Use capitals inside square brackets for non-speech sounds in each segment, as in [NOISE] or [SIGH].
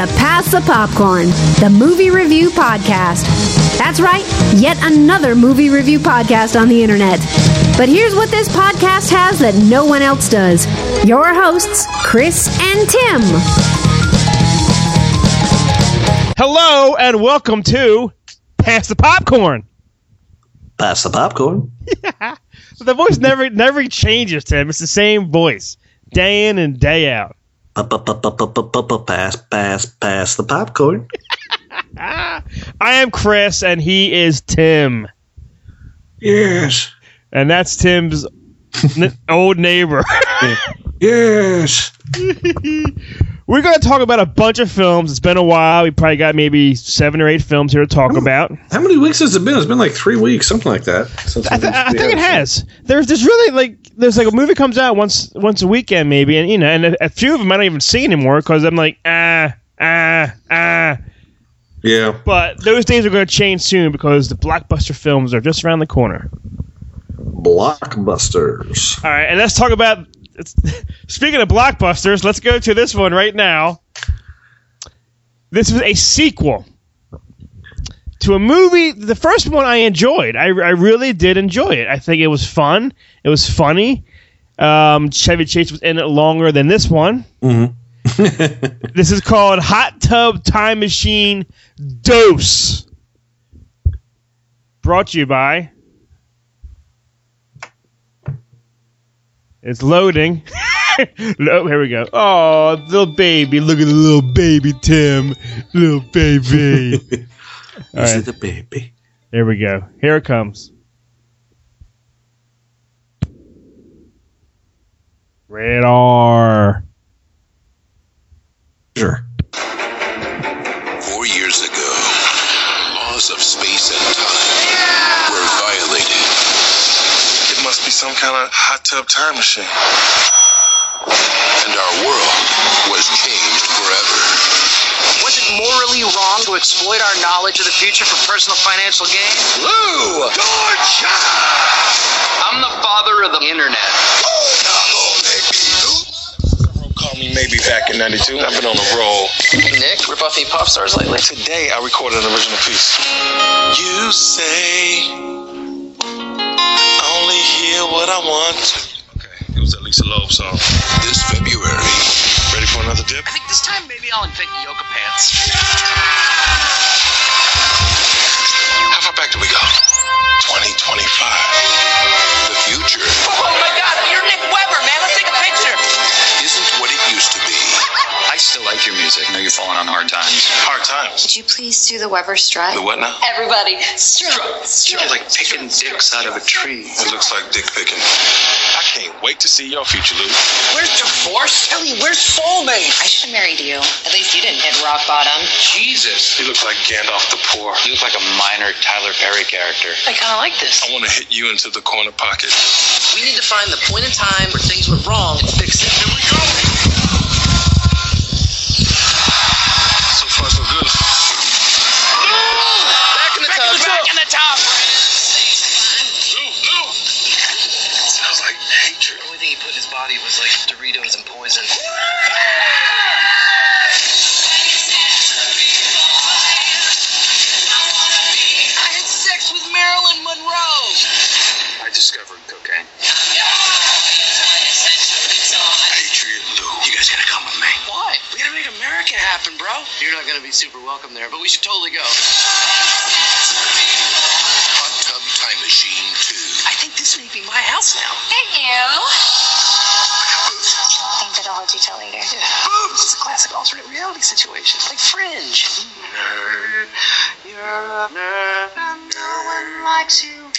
to Pass the Popcorn, the movie review podcast. That's right, yet another movie review podcast on the internet. But here's what this podcast has that no one else does your hosts, Chris and Tim. Hello and welcome to Pass the Popcorn. Pass the popcorn. Yeah. [LAUGHS] The voice never never changes, Tim. It's the same voice, day in and day out. Pass, pass, pass the popcorn. [LAUGHS] I am Chris and he is Tim. Yes, And that's Tim's n- [LAUGHS] old neighbor. yes. [LAUGHS] We're going to talk about a bunch of films. It's been a while. We probably got maybe seven or eight films here to talk about. How many weeks has it been? It's been like three weeks, something like that. I, th- I think it has. There's there's really like there's like a movie comes out once once a weekend maybe, and you know, and a, a few of them I don't even see anymore because I'm like ah ah ah. Yeah. But those days are going to change soon because the blockbuster films are just around the corner. Blockbusters. All right, and let's talk about. It's, [LAUGHS] speaking of blockbusters, let's go to this one right now. This was a sequel to a movie. The first one I enjoyed. I, I really did enjoy it. I think it was fun. It was funny. Um, Chevy Chase was in it longer than this one. Mhm. [LAUGHS] This is called Hot Tub Time Machine Dos. Brought to you by. It's loading. [LAUGHS] oh, here we go. Oh, little baby. Look at the little baby Tim. Little baby. [LAUGHS] Is right, it the baby? here we go. Here it comes. Radar. Sure. Kind of tub time machine. And our world was changed forever. Was it morally wrong to exploit our knowledge of the future for personal financial gain? Lou! Georgia! I'm the father of the internet. Call me maybe back in 92. I've been on a roll. Nick, rip off any pop stars lately. Today I recorded an original piece. You say I only hear what I want to. Okay, it was at least a Love song. This February, Ready for another dip? I think this time maybe I'll invent yoga pants. How far back do we go? 2025. the future Oh my god, you're Nick Weber, I like your music. I know you're falling on hard times. Hard times. Could you please do the Weber strut? The what now? Everybody, strut, strut. You're like picking dicks out of a tree. It looks like dick picking. I can't wait to see your future, Lou. Where's divorce? Ellie, where's soulmate? I should have married you. At least you didn't hit rock bottom. Jesus. He looks like Gandalf the Poor. You look like a minor Tyler Perry character. I kind of like this. I want to hit you into the corner pocket. We need to find the point in time where things went wrong and fix it. Here we go. Happen, bro. You're not gonna be super welcome there, but we should totally go. Hot Tub Time Machine 2. I think this may be my house now. Thank you. Think that I'll hold you till later. Boobs! It's a classic alternate reality situation, like Fringe. Nerd, you're a nerd, and no one likes you.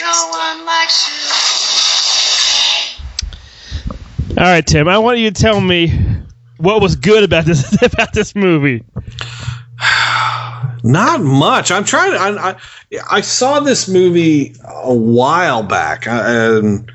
No one likes you. All right, Tim. I want you to tell me what was good about this [LAUGHS] about this movie. [SIGHS] Not much. I'm trying to. I, I, I saw this movie a while back, uh, and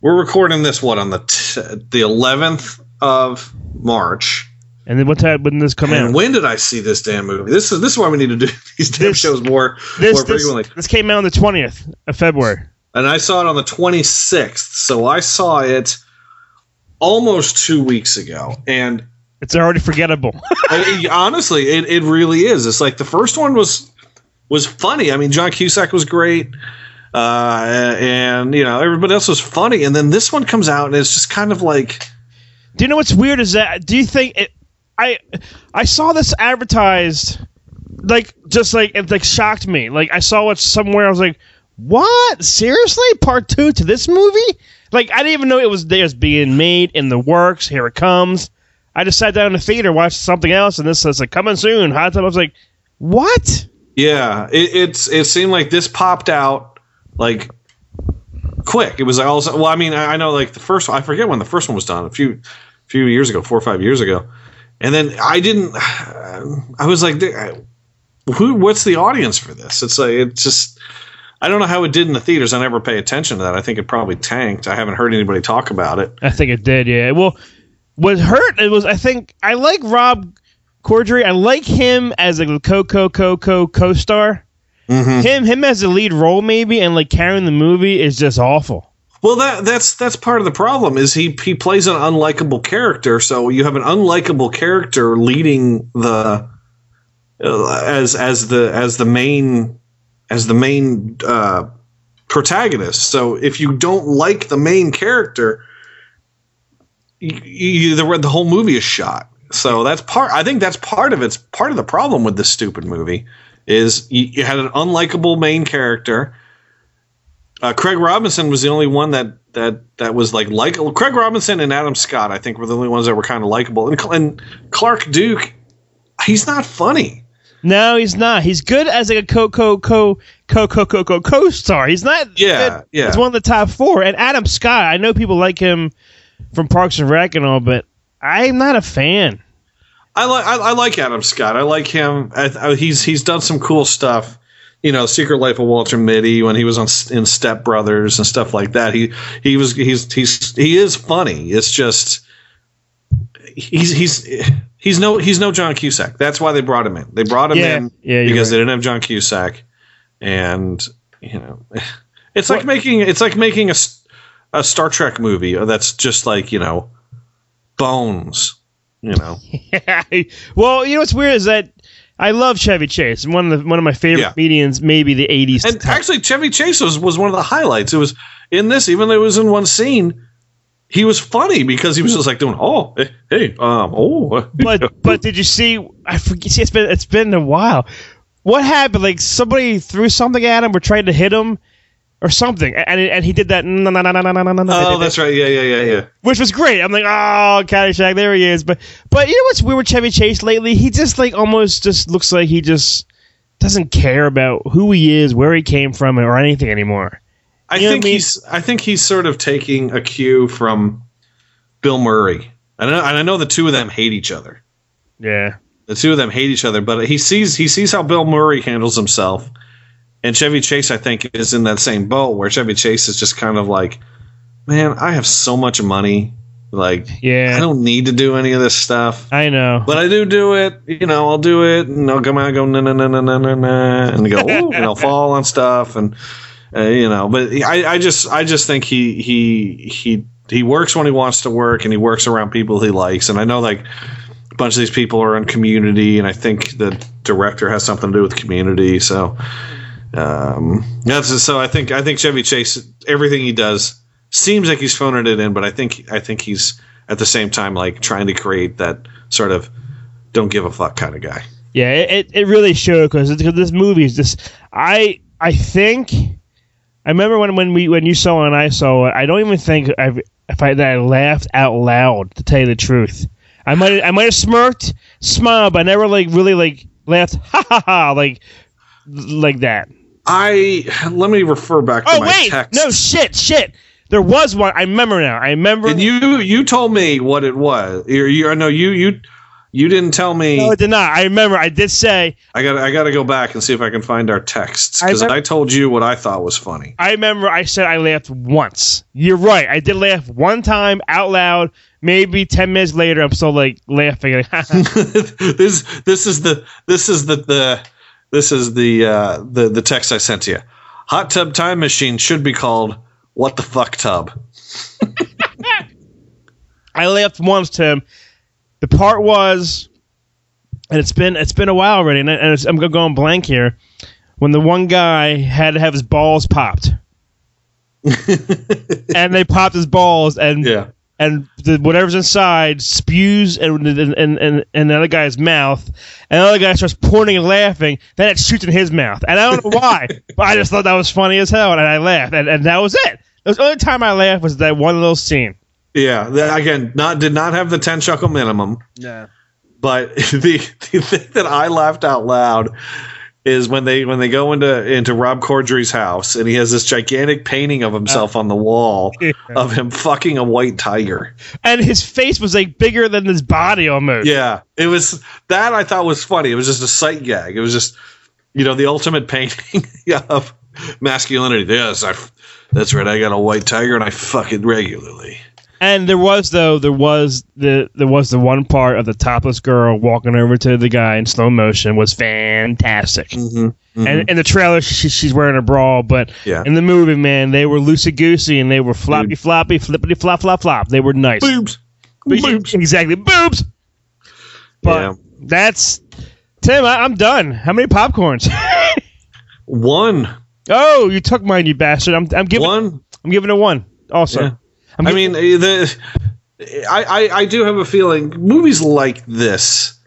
we're recording this what on the t- the 11th of March. And then what time when did this come And out? when did I see this damn movie? This is this is why we need to do [LAUGHS] these damn This- shows more this, more this, this came out on the twentieth of February. And I saw it on the 26th, so I saw it almost two weeks ago. And It's already forgettable. [LAUGHS] I- honestly, it, it really is. It's like the first one was was funny. I mean, John Cusack was great, uh, and you know everybody else was funny. And then this one comes out, and it's just kind of like, Do you know what's weird is that do you think it I I saw this advertised like just like it like shocked me. Like I saw it somewhere I was like, "What? Seriously? Part 2 to this movie?" Like I didn't even know it was there was being made in the works. Here it comes. I just sat down in the theater, watched something else, and this says like coming soon. Hot tub. I was like, "What?" yeah, it, it's it seemed like this popped out like quick. It was like well, I mean, I, I know like the first one, I forget when the first one was done a few few years ago, four or five years ago, and then I didn't. [SIGHS] I was like, who? What's the audience for this? It's like it's just. I don't know how it did in the theaters. I never pay attention to that. I think it probably tanked. I haven't heard anybody talk about it. I think it did, yeah. Well, what hurt it was I think I like Rob Corddry. I like him as a co co co co co star. Him him as a lead role maybe and like carrying the movie is just awful. Well, that that's that's part of the problem. Is he he plays an unlikable character, so you have an unlikable character leading the uh, as as the as the main as the main uh, protagonist. So if you don't like the main character, you, you, the the whole movie is shot. So that's part. I think that's part of it's part of the problem with this stupid movie is you, you had an unlikable main character. Uh, Craig Robinson was the only one that that that was like like Craig Robinson and Adam Scott. I think were the only ones that were kind of likable. And, and Clark Duke, he's not funny. No, he's not. He's good as a co co co co co co co co star. He's not. Yeah, good. yeah. He's one of the top four. And Adam Scott, I know people like him from Parks and Rec and all, but I'm not a fan. I like I, I like Adam Scott. I like him. I, I, he's he's done some cool stuff. You know, Secret Life of Walter Mitty when he was on in Step Brothers and stuff like that. He he was he's he's he is funny. It's just he's he's he's no he's no John Cusack. That's why they brought him in. They brought him Yeah, in yeah, because right. they didn't have John Cusack, and you know, [LAUGHS] it's like making it's like making a a Star Trek movie that's just like you know, Bones. You know. [LAUGHS] well, you know what's weird is that I love Chevy Chase. One of the, one of my favorite Yeah. comedians, maybe the '80s. And actually, Chevy Chase was, was one of the highlights. It was in this, even though it was in one scene, he was funny because he was just like doing, oh, hey, um, oh. but but did you see? I forget. See, it's been it's been a while. What happened? Like somebody threw something at him or tried to hit him or something, and and he did that. No, no, no, no, no, no, no, no. Oh, that's right. Yeah, yeah, yeah, yeah. which was great. I'm like, oh, Caddyshack, there he is. But but you know what's weird with Chevy Chase lately? He just like almost just looks like he just doesn't care about who he is, where he came from, or anything anymore. I You think I he's. I think he's sort of taking a cue from Bill Murray. I know, and I know the two of them hate each other. Yeah. The two of them hate each other, but he sees he sees how Bill Murray handles himself, and Chevy Chase, I think, is in that same boat where Chevy Chase is just kind of like, man, I have so much money, like, Yeah. I don't need to do any of this stuff, I know. but I do do it. You know, I'll do it, and I'll come out and go na na na na na na na, and go, [LAUGHS] and I'll fall on stuff, and uh, you know, but I, I just I just think he he he he works when he wants to work, and he works around people he likes, and I know like a bunch of these people are in community and i think the director has something to do with community. So um that's so i think i think chevy chase everything he does seems like he's phoning it in but i think i think he's at the same time like trying to create that sort of don't give a fuck kind of guy. Yeah, it, it, it really showed because this movie is just I I think I remember when when we when you saw it and I saw it. I don't even think I've, if I that I laughed out loud to tell you the truth. I might I might have smirked, smiled, but I never like really like laughed ha ha ha like like that. i let me refer back to Oh my wait, text no shit, shit. There was one. I remember now. I remember. and you you told me what it was you you I know you you you didn't tell me no, I did not. I remember. I did say. I got I got to go back and see if I can find our texts because bet- I, told you what I thought was funny. I remember I said I laughed once. You're right. I did laugh one time out loud. Maybe ten minutes later, I'm still like laughing. [LAUGHS] [LAUGHS] this this is the this is the the this is the uh, the the text I sent to you. Hot tub time machine should be called what the fuck tub. [LAUGHS] I laughed once, Tim. The part was, and it's been it's been a while already, and, and it's, I'm going blank here. When the one guy had to have his balls popped, [LAUGHS] and they popped his balls, and Yeah. and the, whatever's inside spews and and, and, and and the other guy's mouth, and the other guy starts pointing and laughing. Then it shoots in his mouth, and I don't know why, [LAUGHS] but I just thought that was funny as hell, and I laughed, and, and that was it. The only time I laughed was that one little scene. Yeah. That, again, not did not have the ten chuckle minimum. Yeah. But [LAUGHS] the, the thing that I laughed out loud is when they when they go into into Rob Corddry's house and he has this gigantic painting of himself uh, on the wall [LAUGHS] of him fucking a white tiger. And his face was like bigger than his body almost. Yeah, it was that I thought was funny. It was just a sight gag. It was just you know the ultimate [LAUGHS] painting of masculinity. Yes, I. That's right. I got a white tiger and I fuck it regularly. And there was though there was the there was the one part of the topless girl walking over to the guy in slow motion was fantastic. Mm-hmm. And in the trailer, she, she's wearing a bra, but Yeah. in the movie, man, they were loosey goosey and they were floppy floppy, flippity flop flop flop. They were nice. boobs, But- boobs. Exactly, boobs. But Yeah. that's Tim. I, I'm done. How many popcorns? [LAUGHS] One, oh, you took mine, you bastard. I'm I'm giving one. I'm giving it one. Also, Yeah. I'm I mean, eh, the I, I I do have a feeling movies like this.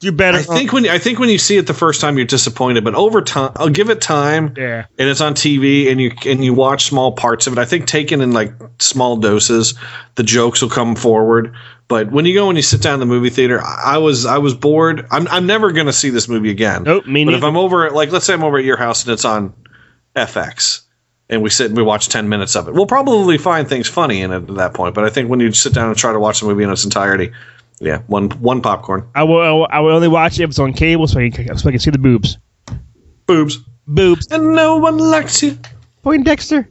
you better. I think when I think when you see it the first time, you're disappointed, but over time, I'll give it time. yeah. and it's on TV and you and you watch small parts of it. I think taken in like small doses, the jokes will come forward. But when you go and you sit down in the movie theater, I I was I was bored. I'm I'm never gonna see this movie again. Nope, me But if. I'm over at like let's say I'm over at your house and it's on FX and we sit and we watch ten minutes of it, we'll probably find things funny in it at that point. But I think when you sit down and try to watch the movie in its entirety, yeah, one one popcorn, I will. I will only watch it if it's on cable, so I can, so I can see the boobs. boobs, Boobs. and no one likes you. Poindexter.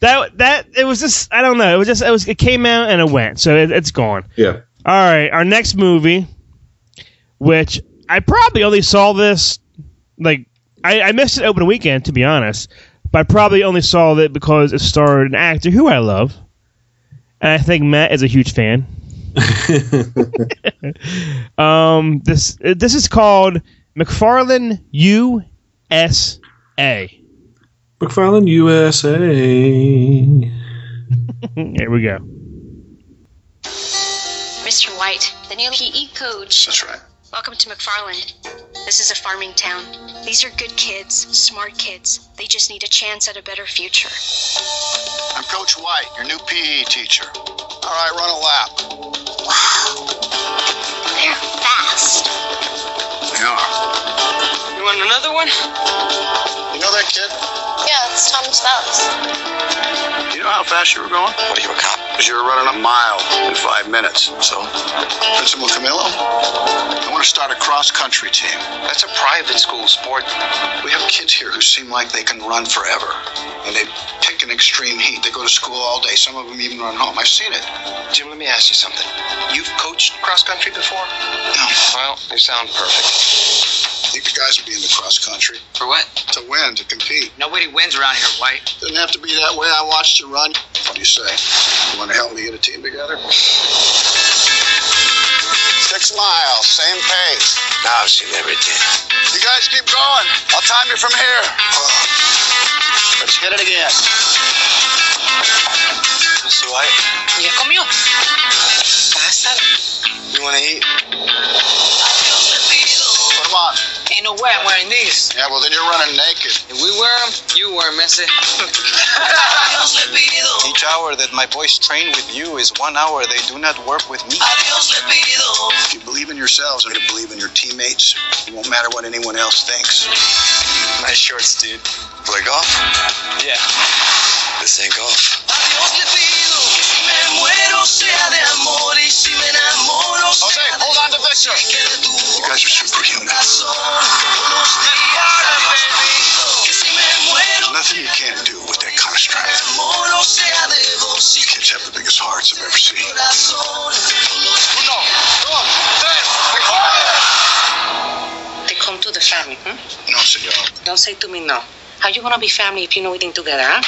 That that it was just I don't know. It was just it was it came out and it went, so it, it's gone. Yeah. All right, our next movie, which I probably only saw this like I, I missed it open weekend to be honest, but I probably only saw it because it starred an actor who I love, and I think Matt is a huge fan. [LAUGHS] um, this this is called McFarland U.S.A. McFarland USA. [LAUGHS] Here we go. Mr. White, the new PE coach. That's right. Welcome to McFarland. This is a farming town. These are good kids, smart kids. They just need a chance at a better future. I'm Coach White, your new PE teacher. All right, run a lap. Wow. They're fast. They are. You want another one? You know that kid? Yeah, it's Thomas Phelps. You know how fast you were going? What are you, a cop? Because you were running a mile in five minutes. So? Principal Camillo, I want to start a cross-country team. That's a private school sport. We have kids here who seem like they can run forever. And they pick an extreme heat. They go to school all day. Some of them even run home. I've seen it. Jim, let me ask you something. You've coached cross country before? No. Well, you sound perfect. I think the guys would be in the cross-country. For what? To win, to compete. Nobody wins around here, White. Doesn't have to be that way. I watched you run. What do you say? You want to help me get a team together? Six miles, same pace. Now I've seen everything. You guys keep going. I'll time you from here. Let's hit it again. Mr. White, ¿Ya comió? pásale. You want to eat? Put 'em on. Ain't no way I'm wearing these. Yeah, well, then you're running naked. If we wear them, you wear them, ese. [LAUGHS] Each hour that my boys train with you is one hour they do not work with me. If you believe in yourselves and you believe in your teammates, it won't matter what anyone else thinks. Nice shorts, dude. Play golf? Yeah. This ain't golf. Hold on to Victor. You guys are superhuman. There's nothing you can't do with that kind of strength. You kids have the biggest hearts I've ever seen. Uno, dos, They come to the family, hmm? No, senor. Don't say to me no. How you gonna be family if you know eating together, huh?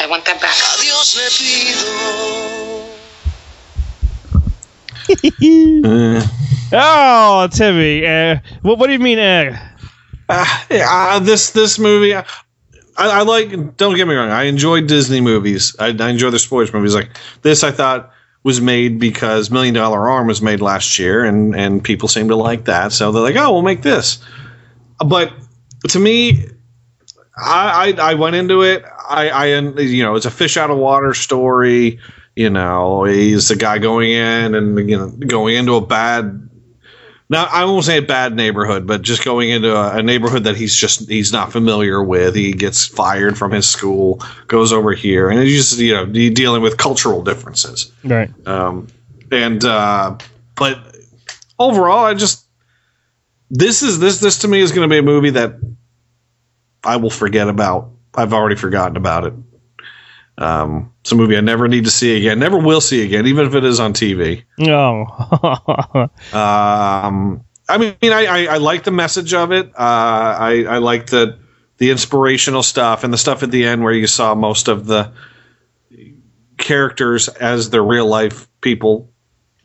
I want that back. Uh, [LAUGHS] Oh, Timmy. Uh, what, what do you mean? Uh, uh, yeah, this this movie, I, I like. Don't get me wrong. I enjoy Disney movies. I, I enjoy the sports movies. Like this, I thought was made because Million Dollar Arm was made last year, and and people seem to like that. So they're like, oh, we'll make this. But to me, I I, I went into it. I, I you know it's a fish out of water story. You know, he's a guy going in and you know going into a bad now I won't say a bad neighborhood, but just going into a, a, neighborhood that he's just he's not familiar with. He gets fired from his school, goes over here, and he's just you know dealing with cultural differences. right. Um, and uh, but overall, I just this is this this to me is going to be a movie that I will forget about. I've already forgotten about it. Um, it's a movie I never need to see again, never will see again, even if it is on TV. No. [LAUGHS] Um, I mean, I, I, I like the message of it. Uh, I, I like the the inspirational stuff and the stuff at the end where you saw most of the characters as their real life people.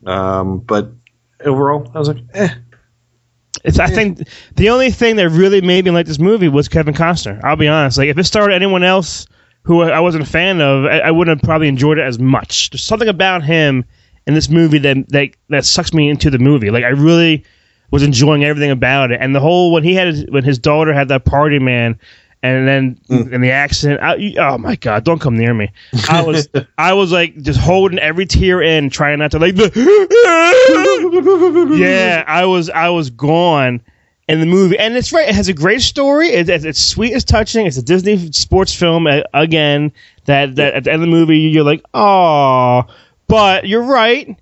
Um, but overall, I was like, eh. It's, I think the only thing that really made me like this movie was Kevin Costner. I'll be honest. Like, if it starred anyone else who I wasn't a fan of, I, I wouldn't have probably enjoyed it as much. There's something about him in this movie that that that sucks me into the movie. Like, I really was enjoying everything about it, and the whole when he had his, when his daughter had that party, man. And then mm. in the accident, I, oh my god! Don't come near me. I was, [LAUGHS] I was like just holding every tear in, trying not to like. [LAUGHS] [LAUGHS] yeah, I was, I was gone in the movie, and it's right. It has a great story. It, it's, it's sweet, it's touching. It's a Disney sports film uh, again. That that at the end of the movie, you're like, oh. But you're right.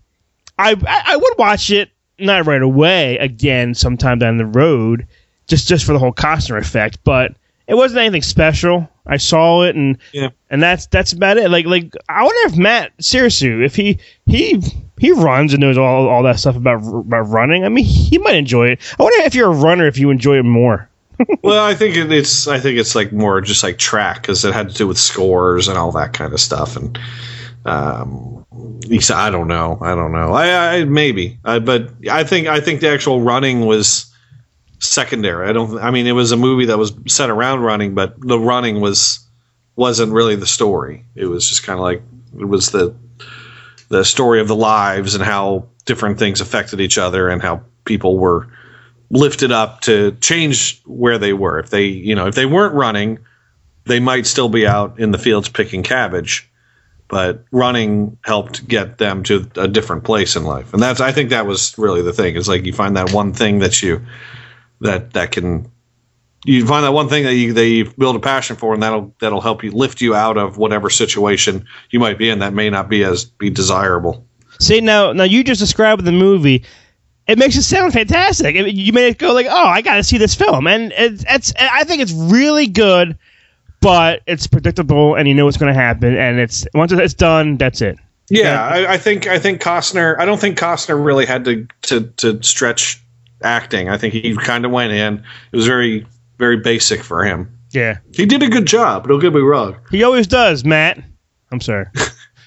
I, I I would watch it not right away again sometime down the road, just just for the whole Costner effect. But it wasn't anything special. I saw it and Yeah. and that's that's about it. Like like I wonder if Matt seriously if he he he runs and knows all all that stuff about about running. I mean he might enjoy it. I wonder if you're a runner if you enjoy it more. [LAUGHS] well, I think it's I think it's like more just like track because it had to do with scores and all that kind of stuff. And um, I don't know, I don't know. I, I maybe, I, but I think I think the actual running was secondary. I don't. I mean, it was a movie that was set around running, but the running was wasn't really the story. It was just kind of like it was the the story of the lives and how different things affected each other and how people were lifted up to change where they were. If they, you know, if they weren't running, they might still be out in the fields picking cabbage, but running helped get them to a different place in life. And that's I think that was really the thing. It's like you find that one thing that you that that can you find that one thing that you that you build a passion for and that'll that'll help you lift you out of whatever situation you might be in that may not be as be desirable. See now now you just described the movie. It makes it sound fantastic. It- You made it go like, oh, I got to see this film, and it's, it's I think it's really good, but it's predictable, and you know what's going to happen, and it's once it's done, that's it. Yeah, I, I think I think Costner. I don't think Costner really had to to to stretch acting. I think he kind of went in. It was very very basic for him. Yeah, He did a good job. Don't get me wrong. he always does, Matt. I'm sorry. [LAUGHS]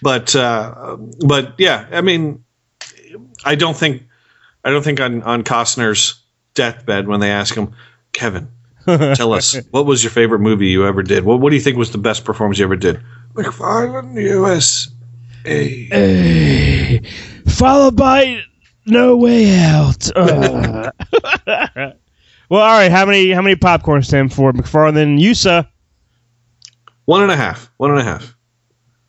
But uh, but yeah, I mean, I don't think I don't think on on Costner's deathbed when they ask him, Kevin, [LAUGHS] tell us what was your favorite movie you ever did. What what do you think was the best performance you ever did? McFarland U.S. Hey, followed by No Way Out. Uh. [LAUGHS] well, all right. How many how many popcorn stand for McFarland USA? One and a half. One and a half.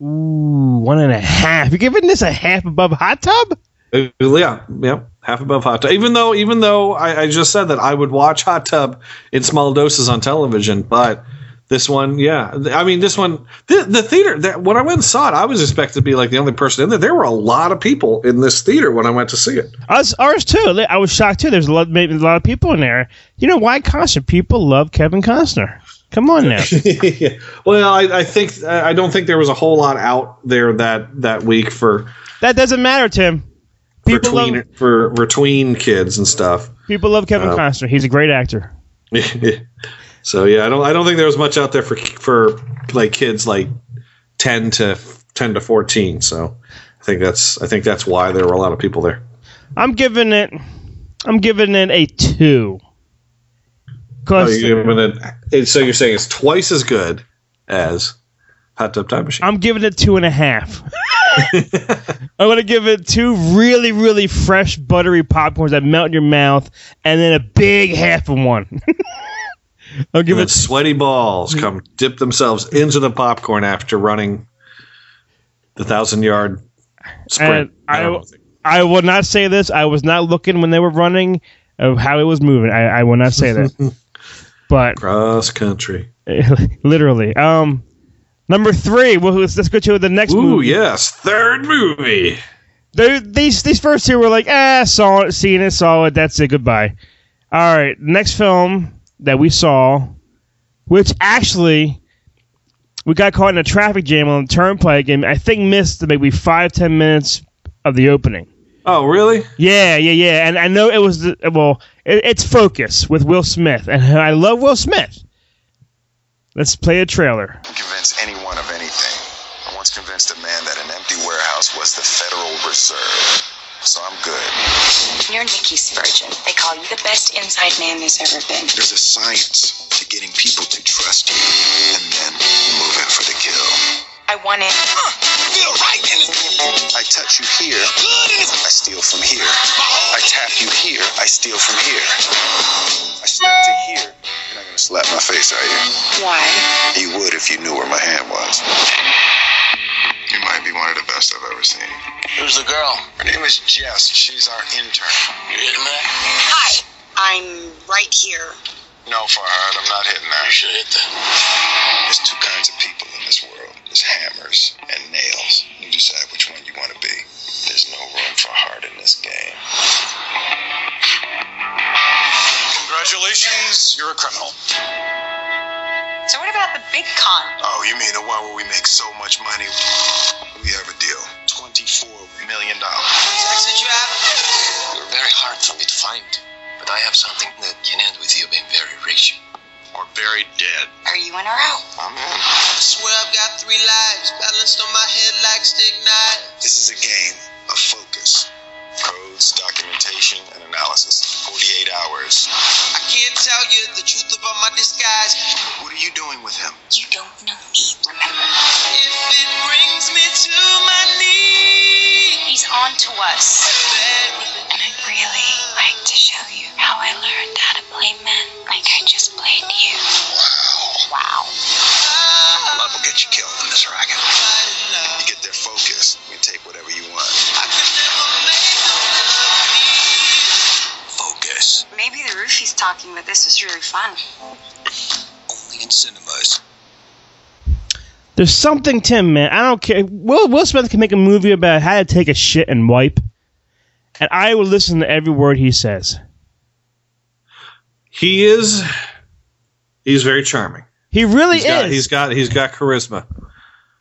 Ooh, one and a half. You're giving this a half above hot tub? Uh, yeah, yeah, half above hot tub. Even though, even though I, I just said that I would watch hot tub in small doses on television, but this one, yeah, I mean, this one, the, the theater. That, when I went and saw it, I was expected to be like the only person in there. There were a lot of people in this theater when I went to see it. Us, ours too. I was shocked too. There's a lot, maybe a lot of people in there. You know why Costner? People love Kevin Costner. Come on now. [LAUGHS] well, I, I think I don't think there was a whole lot out there that that week for that doesn't matter, Tim. for People tween love for, for tween kids and stuff. people love Kevin Uh, Costner. He's a great actor. [LAUGHS] so yeah, I don't I don't think there was much out there for for like kids like ten to ten to fourteen. So I think that's I think that's why there were a lot of people there. I'm giving it. I'm giving it a two. Oh, you're giving it, it- so you're saying it's twice as good as Hot Tub Time Machine. I'm giving it two and a half. [LAUGHS] I'm gonna give it two really, really fresh, buttery popcorns that melt in your mouth, and then a big half of one. [LAUGHS] I'll give it. sweaty balls come dip themselves into the popcorn after running the thousand yard sprint. And I. I will not say this. I was not looking when they were running of how it was moving. I, I will not say that. [LAUGHS] but cross country. [LAUGHS] literally, um, number three. Well, let's, let's go to the next Ooh, movie. yes, third movie. They- these these first two were like, ah, saw it, seen it, saw it. That's it. Goodbye. All right, next film that we saw, which actually we got caught in a traffic jam on the turnpike, and I think missed maybe five ten minutes of the opening. Oh, really? Yeah, yeah, yeah. And I know it was the, well, it, it's Focus with Will Smith, and I love Will Smith. Let's play a trailer. convince anyone of anything. I once convinced a man that an empty warehouse was the Federal Reserve. So I'm good. You're Nikki Spurgeon. They call you the best inside man there's ever been. There's a science to getting people to trust you and then move in for the kill. I want it. Feel right in I touch you here. I steal from here. I tap you here. I steal from here. I step to here. You're not gonna slap my face, are you? Why? You would if you knew where my hand was. You might be one of the best I've ever seen. Who's the girl? Her name is Jess. She's our intern. You hitting that? Hi. I'm right here. No, Farhad, I'm not hitting that. You should hit that. There's two kinds of people in this world. There's hammers and nails. You decide which one you want to be. There's no room for heart in this game. Congratulations, you're a criminal. So what about the big con? Oh, you mean the one where we make so much money? We have a deal. $24 million. Taxi driver. You're very hard for me to find, but I have something that can end with you being very rich. Or very dead. Are you in or out? I'm in. I swear I've got three lives balanced on my head like stick knives. This is a game of focus. Codes, documentation, and analysis. 48 hours. I can't tell you the truth about my disguise. What are you doing with him? You don't know me, remember? If it brings me to my knees. He's on to us. And I'd really like to show you how I learned how to play men like I just played you. Wow. Wow. Love will get you killed in this racket. You get their focus. Maybe talking, but this was really fun. Only in cinemas. There's something, Tim, man. I don't care. Will Will Smith can make a movie about how to take a shit and wipe, and I will listen to every word he says. He is. He's very charming. He really He's got, is. he's got he's got charisma.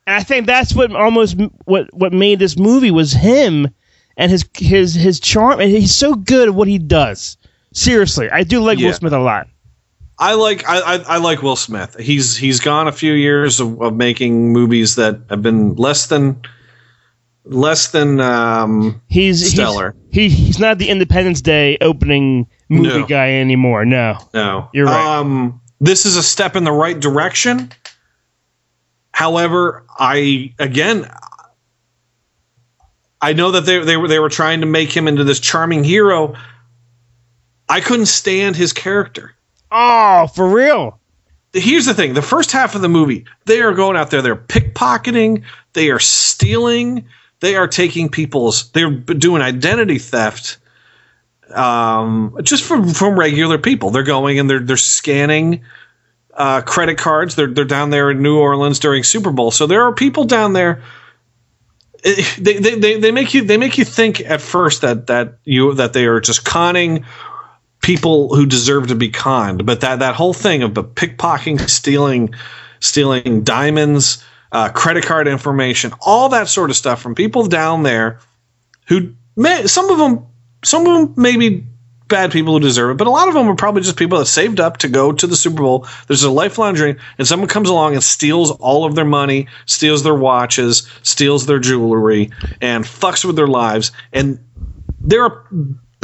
and I think that's what almost what what made this movie was him and his his his charm. And he's so good at what he does. Seriously, I do like Yeah. Will Smith a lot. I like I, I, I like Will Smith. He's he's gone a few years of, of making movies that have been less than less than um, He's stellar. He's, he, he's not the Independence Day opening movie No. guy anymore. No. No, You're right. Um, this is a step in the right direction. However, I again, I know that they they were they were trying to make him into this charming hero. I couldn't stand his character. Oh, for real. Here's the thing: the first half of the movie, they are going out there, they're pickpocketing, they are stealing, they are taking people's, they're doing identity theft, um, just from from regular people. They're going and they're they're scanning uh, credit cards. They're they're down there in New Orleans during Super Bowl, so there are people down there. They, they, they, they make you they make you think at first that that you that they are just conning people who deserve to be conned. But that that whole thing of the pickpocketing, stealing, stealing diamonds, uh, credit card information, all that sort of stuff from people down there who may some of them some of them maybe bad people who deserve it, but a lot of them are probably just people that saved up to go to the Super Bowl. There's a lifelong dream, and someone comes along and steals all of their money, steals their watches, steals their jewelry, and fucks with their lives. And there are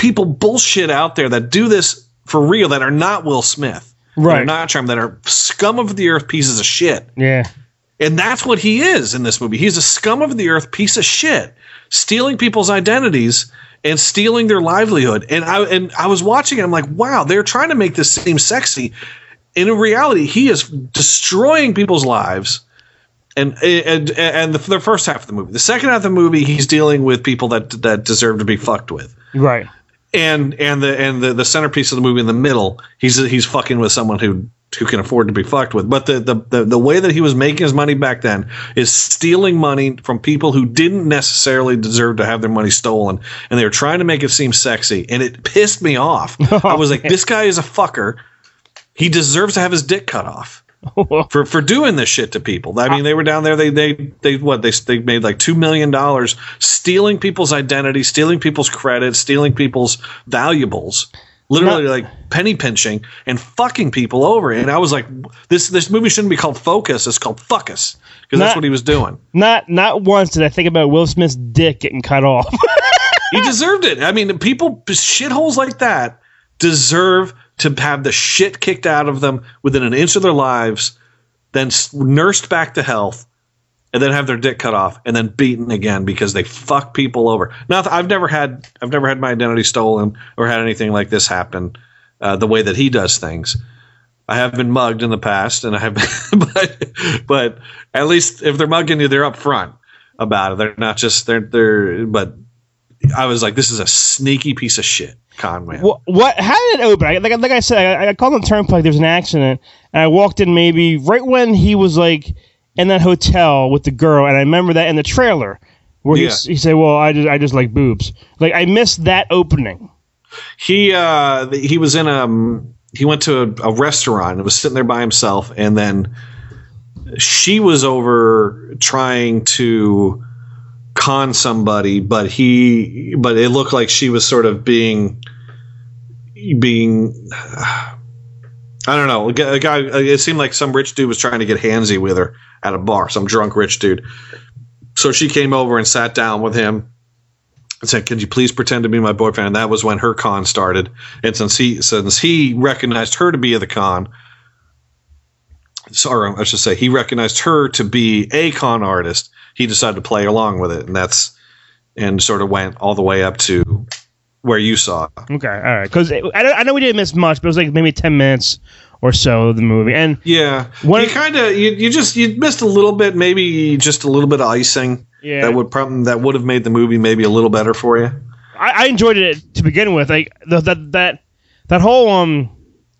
people bullshit out there that do this for real that are not Will Smith, Right. not Charm, that are scum of the earth pieces of shit. Yeah. And that's what he is in this movie. He's a scum of the earth piece of shit, stealing people's identities and stealing their livelihood. And I and I was watching it. I'm like, wow, they're trying to make this seem sexy. And in reality, he is destroying people's lives. And and and the, the first half of the movie, the second half of the movie, he's dealing with people that that deserve to be fucked with Right. And and the and the, the centerpiece of the movie in the middle, he's he's fucking with someone who who can afford to be fucked with. But the the the, the way that he was making his money back then is stealing money from people who didn't necessarily deserve to have their money stolen, and they were trying to make it seem sexy, and it pissed me off. [LAUGHS] Oh, I was like, this guy is a fucker. He deserves to have his dick cut off [LAUGHS] for for doing this shit to people. I mean, they were down there. They they they what they they made like two million dollars stealing people's identity, stealing people's credit, stealing people's valuables. Literally like penny pinching and fucking people over. And I was like, this this movie shouldn't be called Focus. It's called Fuckus because that's what he was doing. Not not once did I think about Will Smith's dick getting cut off. [LAUGHS] He deserved it. I mean, people shitholes like that deserve to have the shit kicked out of them within an inch of their lives, then nursed back to health, and then have their dick cut off, and then beaten again because they fuck people over. Now, I've never had I've never had my identity stolen or had anything like this happen uh, the way that he does things. I have been mugged in the past, and I have, [LAUGHS] but but at least if they're mugging you, they're up front about it. They're not just they're they're. But I was like, this is a sneaky piece of shit, con man. what, what? How did it open? I, like, like I said, I, I called on the turnpike. There was an accident, and I walked in maybe right when he was like in that hotel with the girl, and I remember that in the trailer where he, Yeah. s- he said, "Well, I just I just like boobs." Like I missed that opening. He uh he was in a he went to a, a restaurant and was sitting there by himself, and then she was over trying to con somebody, but he but it looked like she was sort of being being I don't know. A guy, it seemed like some rich dude was trying to get handsy with her at a bar, some drunk rich dude. So she came over and sat down with him and said, "Could you please pretend to be my boyfriend?" And that was when her con started. And since he since he recognized her to be the con, sorry, I should say he recognized her to be a con artist. He decided to play along with it, and that's and sort of went all the way up to where you saw. Okay, all right. Because I, I know we didn't miss much, but it was like maybe ten minutes or so of the movie, and Yeah, What- you kind of you, you just you missed a little bit, maybe just a little bit of icing. Yeah. that would probably that would have made the movie maybe a little better for you. I, I enjoyed it to begin with. Like the, that that that whole um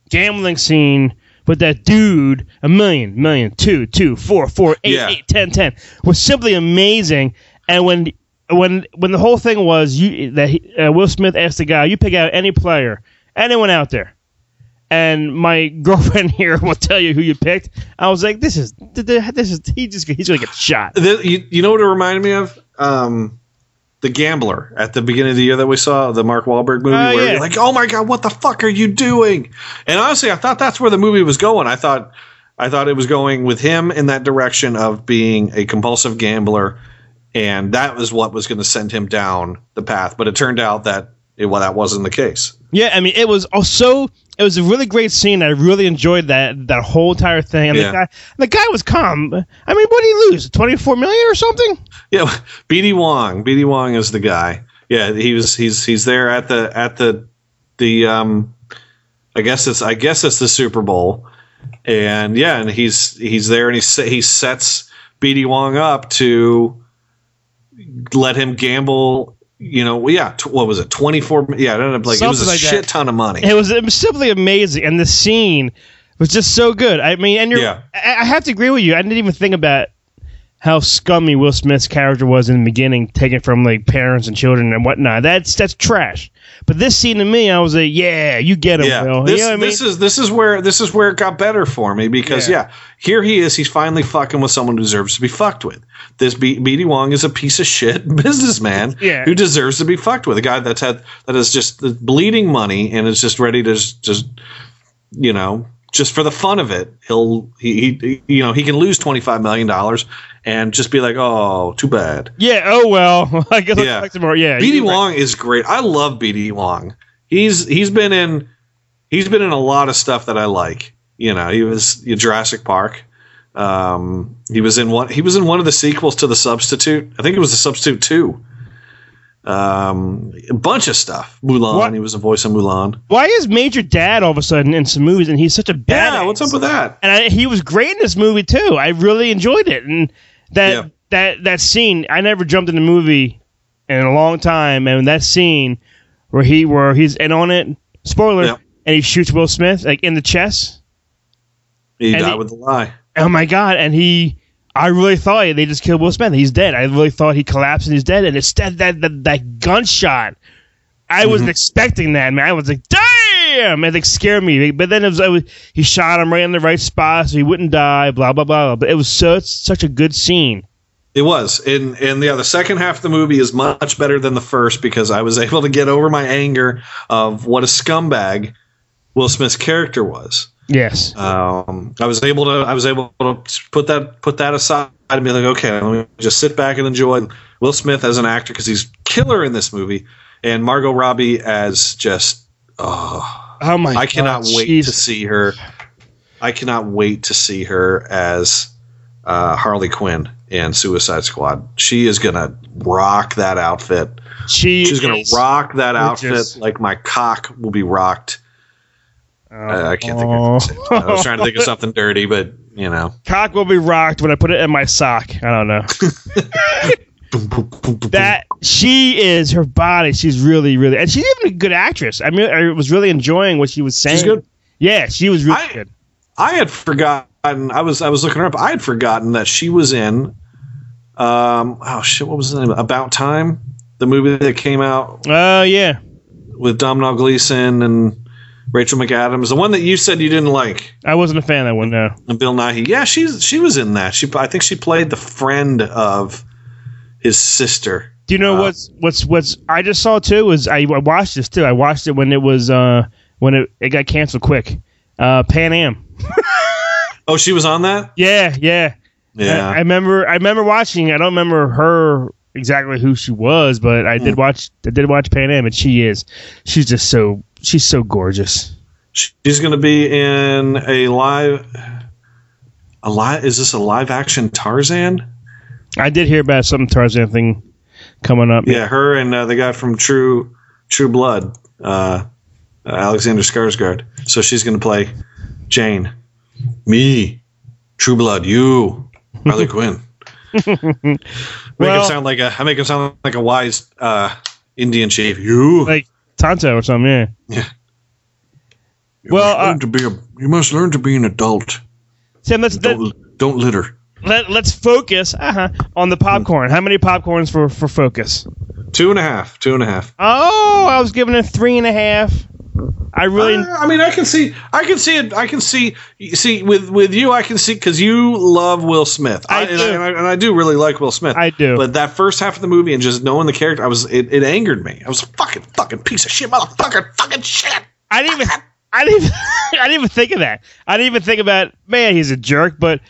gambling scene with that dude, a million, million, two, two, four, four, eight, Yeah. eight, ten, ten, was simply amazing. And when when when the whole thing was you that he, uh, Will Smith asked the guy, "You pick out any player, anyone out there." And my [LAUGHS] girlfriend here will tell you who you picked. I was like, "This is this is he just he's gonna get shot." You, you know what it reminded me of? Um, the Gambler at the beginning of the year that we saw the Mark Wahlberg movie, Oh, where yeah. you're like, "Oh my god, what the fuck are you doing?" And honestly, I thought that's where the movie was going. I thought, I thought it was going with him in that direction of being a compulsive gambler, and that was what was going to send him down the path. But it turned out that it, well, that wasn't the case. Yeah, I mean, it was oh, also it was a really great scene. I really enjoyed that that whole entire thing. And Yeah. the guy, the guy was calm. I mean, what did he lose? Twenty four million or something? Yeah, BD Wong. BD Wong is the guy. Yeah, he was. He's he's there at the at the the um. I guess it's I guess it's the Super Bowl, and yeah, and he's he's there and he he sets BD Wong up to let him gamble. You know, yeah, t- what was it? Twenty four. Yeah, it ended up like it was a Something like that. shit ton of money. It was, it was simply amazing, and the scene was just so good. I mean, and you're, Yeah. I, I have to agree with you. I didn't even think about how scummy Will Smith's character was in the beginning, taken from like parents and children and whatnot. That's that's trash. But this scene to me, I was like, yeah, you get him, yeah, Will. this, you know what I mean? this is this is where this is where it got better for me because Yeah. yeah. here he is. He's finally fucking with someone who deserves to be fucked with. This B- BD Wong is a piece of shit [LAUGHS] businessman [LAUGHS] Yeah. who deserves to be fucked with. A guy that's had that is just bleeding money and is just ready to just, just you know just for the fun of it, he'll he, he you know he can lose twenty five million dollars and just be like, oh, too bad. Yeah. Oh well. [LAUGHS] I guess Yeah. I'll expect more. Yeah. BD you're right. Wong is great. I love BD Wong. He's he's been in he's been in a lot of stuff that I like. You know, he was in Jurassic Park. Um, he was in one. He was in one of the sequels to The Substitute. I think it was The Substitute Two. Um, a bunch of stuff. Mulan. What? He was a voice of Mulan. Why is Major Dad all of a sudden in some movies and he's such a bad? Yeah, what's up with that? And I, he was great in this movie too. I really enjoyed it, and that Yeah. that that scene. I never jumped in a movie in a long time, and that scene where he where he's in on it. Spoiler. Yeah. And he shoots Will Smith like in the chest. He died he- with the lie. Oh my god! And he, I really thought they just killed Will Smith. He's dead. I really thought he collapsed and he's dead. And instead, that that, that gunshot, I wasn't mm-hmm. expecting that. Man, I was like, damn! It like scared me. But then it was, I was he shot him right in the right spot so he wouldn't die. Blah blah blah. But it was such such a good scene. It was, and and yeah, the second half of the movie is much better than the first because I was [LAUGHS] able to get over my anger of what a scumbag Will Smith's character was. Yes. Um, I was able to I was able to put that put that aside and be like, okay, let me just sit back and enjoy Will Smith as an actor because he's killer in this movie, and Margot Robbie as just oh, Oh my! I cannot God, wait she's- to see her. I cannot wait to see her as uh, Harley Quinn in Suicide Squad. She is gonna rock that outfit. She She's gonna rock that gorgeous. outfit like my cock will be rocked. Uh, I can't think Oh. of. I was trying to think of [LAUGHS] something dirty, but you know. Cock will be rocked when I put it in my sock. I don't know. [LAUGHS] that she is her body. She's really, really, and she's even a good actress. I mean, I was really enjoying what she was saying. She's good. Yeah, she was really I- good. I had forgotten. I was I was looking her up. I had forgotten that she was in. Um. Oh shit! What was the name? About Time, the movie that came out Oh yeah, with Domhnall Gleeson and Rachel McAdams, the one that you said you didn't like, I wasn't a fan of that one. No. and Bill Nighy. Yeah, she's she was in that. She I think she played the friend of his sister. Do you know Uh, what's what's what's I just saw too? Was I, I watched this too? I watched it when it was uh when it, it got canceled quick. Uh, Pan Am. [LAUGHS] Oh, she was on that. Yeah, yeah. Yeah. I, I remember. I remember watching. I don't remember her exactly who she was, but I Hmm. did watch. I did watch Pan Am, and she is. She's just so. She's so gorgeous. She's going to be in a live. A live is this a live action Tarzan? I did hear about some Tarzan thing coming up. Yeah, her and uh, the guy from True True Blood, uh, Alexander Skarsgård. So she's going to play Jane. Me, True Blood. You, Harley [LAUGHS] Quinn. [LAUGHS] make Well- him sound like a. I make him sound like a wise uh, Indian chief. You. like Tonto or something. Yeah. Yeah. You Well, must uh, to be a. You must learn to be an adult. Sam, let's Don't don't litter. let, let's focus uh-huh, on the popcorn. How many popcorns for for focus? Two and a half. Two and a half. Oh, I was giving it three and a half. I really. Uh, I mean, I can see, I can see it. I can see, see, with with you, I can see because you love Will Smith. I and, do. I, and, I, and I do really like Will Smith. I do. But that first half of the movie and just knowing the character, I was it, it angered me. I was a fucking fucking piece of shit, motherfucker, fucking shit. I didn't even. I didn't. Even, [LAUGHS] I didn't even think of that. I didn't even think about man. He's a jerk, but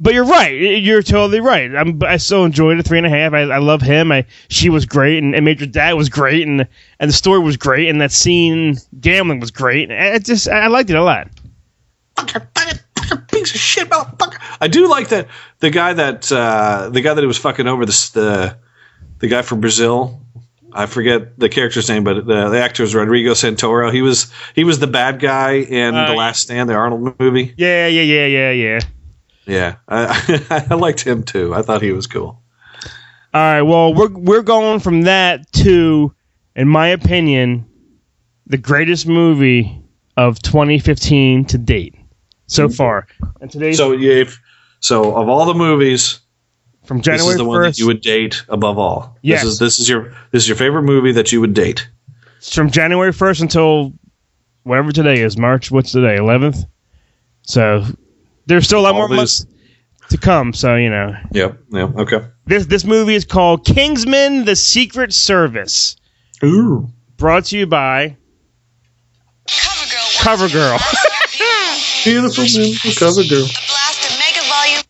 but you're right. You're totally right. I'm, I so enjoyed it. Three and a half. I, I love him. I she was great, and, and Major Dad was great, and and the story was great, and that scene gambling was great. It just I liked it a lot. Piece of shit, motherfucker. I do like that the guy that uh, the guy that he was fucking over this the the guy from Brazil. I forget the character's name, but the, the actor is Rodrigo Santoro. He was he was the bad guy in Uh, The Last Stand, the Arnold movie. Yeah, yeah, yeah, yeah, yeah. Yeah, I, [LAUGHS] I liked him too. I thought he was cool. All right. Well, we're we're going from that to, in my opinion, the greatest movie of 2015 to date so mm-hmm. far. And today's So if so, of all the movies, from this January is the one that 1st. you would date above all. Yes. This is this is your this is your favorite movie that you would date. It's from January 1st until whatever today is, March, what's today, 11th? So there's still a lot All more these- months to come, so you know. Yep. Yeah. Okay. This this movie is called Kingsman: The Secret Service, Ooh. brought to you by CoverGirl. Beautiful, beautiful cover girl. [LAUGHS] Blaster mega volume.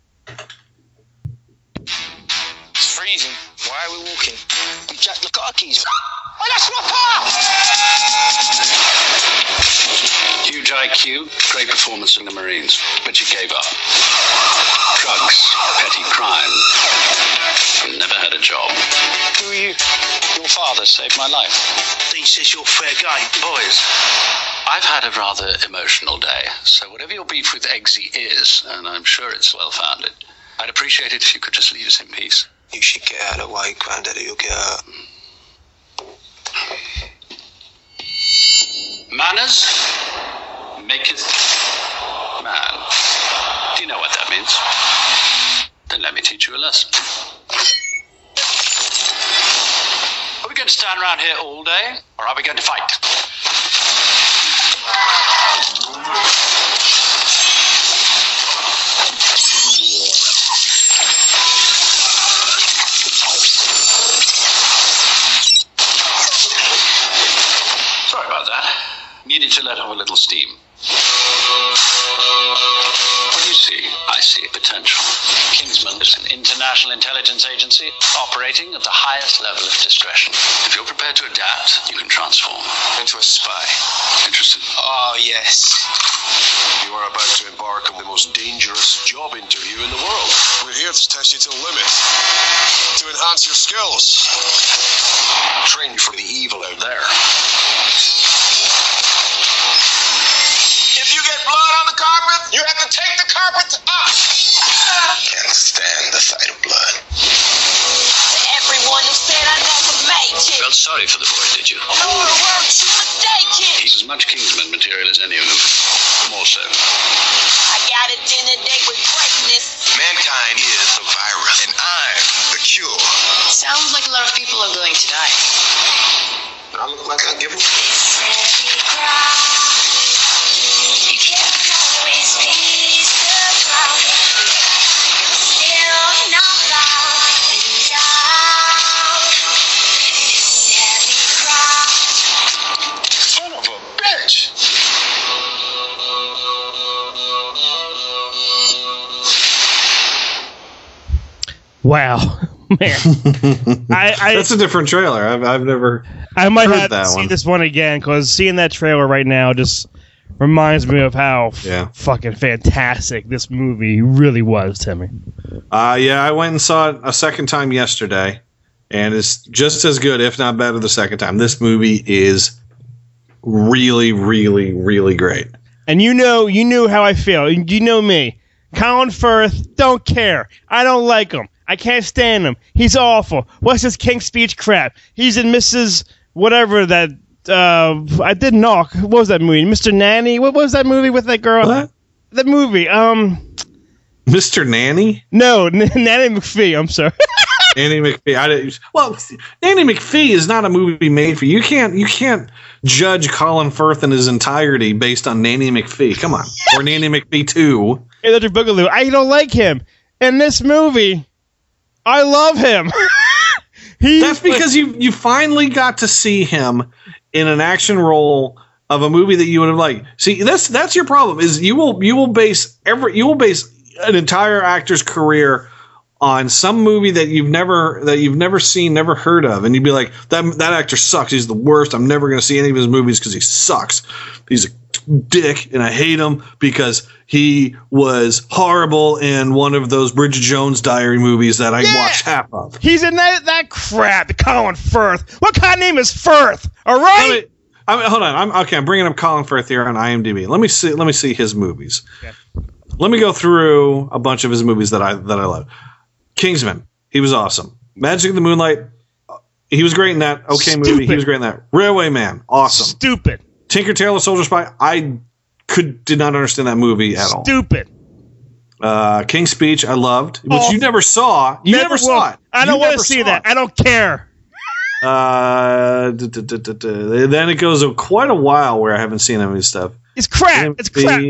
It's freezing. Why are we walking? You jacked the car keys. Oh, that's my car! Huge IQ, great performance in the Marines, but you gave up. Drugs, petty crime. and Never had a job. Who are you? Your father saved my life. Dean says you're fair game. Boys, I've had a rather emotional day, so whatever your beef with Eggsy is, and I'm sure it's well founded, I'd appreciate it if you could just leave us in peace. You should get out of the way, Granddaddy. You'll get hurt. Manners maketh man. Do you know what that means? Then let me teach you a lesson. Are we going to stand around here all day, or are we going to fight? Sorry about that. Needed to let off a little steam. What do you see? I see potential. Kingsman is an international intelligence agency operating at the highest level of discretion. If you're prepared to adapt, you can transform. Into a spy. Interested? Oh, yes. You are about to embark on the most dangerous job interview in the world. We're here to test you to the limit, to enhance your skills, train you for the evil out there. You have to take the carpet up. Can't stand the sight of blood. To everyone who said I never make it. Felt sorry for the boy, did you? No, the words you mistaken. He's as much Kingsman material as any of them. More so. I got a dinner date with greatness. Mankind is a virus, and I'm the cure. Sounds like a lot of people are going to die. I look like I give a You can't Wow, [LAUGHS] man. [LAUGHS] I, I That's a different trailer. I've, I've never. I might heard have to that see one. this one again because seeing that trailer right now just reminds me of how f- Yeah. fucking fantastic this movie really was to me. Uh, yeah, I went and saw it a second time yesterday, and it's just as good, if not better, the second time. This movie is really, really, really great. And you know, you knew how I feel. You know me. Colin Firth, don't care. I don't like him. I can't stand him. He's awful. What's this King Speech crap? He's in Mrs. Whatever that. Uh, I did knock. What was that movie? Mr. Nanny. What was that movie with that girl? What? That movie. Um, Mr. Nanny? no, N- [LAUGHS] Nanny McPhee. I'm sorry. [LAUGHS] Nanny McPhee. I didn't, well, Nanny McPhee is not a movie made for you. You can't you can't judge Colin Firth in his entirety based on Nanny McPhee. Come on, [LAUGHS] or Nanny McPhee two. Electric Boogaloo. I don't like him. In this movie, I love him. He That's because you you finally got to see him in an action role of a movie that you would have liked. See, that's that's your problem. Is you will you will base every you will base an entire actor's career on some movie that you've never that you've never seen, never heard of, and you'd be like, that that actor sucks. He's the worst. I'm never going to see any of his movies because he sucks. He's a dick, and I hate him because he was horrible in one of those Bridget Jones Diary movies that I Yeah. watched half of. He's in that that crap. Colin Firth. What kind of name is Firth? All I mean, I mean, hold on. I'm okay. I'm bringing up Colin Firth here on IMDb. Let me see. Let me see his movies. Let me go through a bunch of his movies that I that I love. Kingsman. He was awesome. Magic of the Moonlight. He was great in that. Okay, movie. He was great in that. Railway Man. Awesome. Stupid. Tinker Tailor Soldier Spy. I could did not understand that movie at all. Stupid. Uh, King's Speech. I loved, which Oh. you never saw. You never, will. saw it. I don't want to see that. it. I don't care. Uh, d- d- d- then it goes quite a while where I haven't seen any stuff. It's crap. It's crap.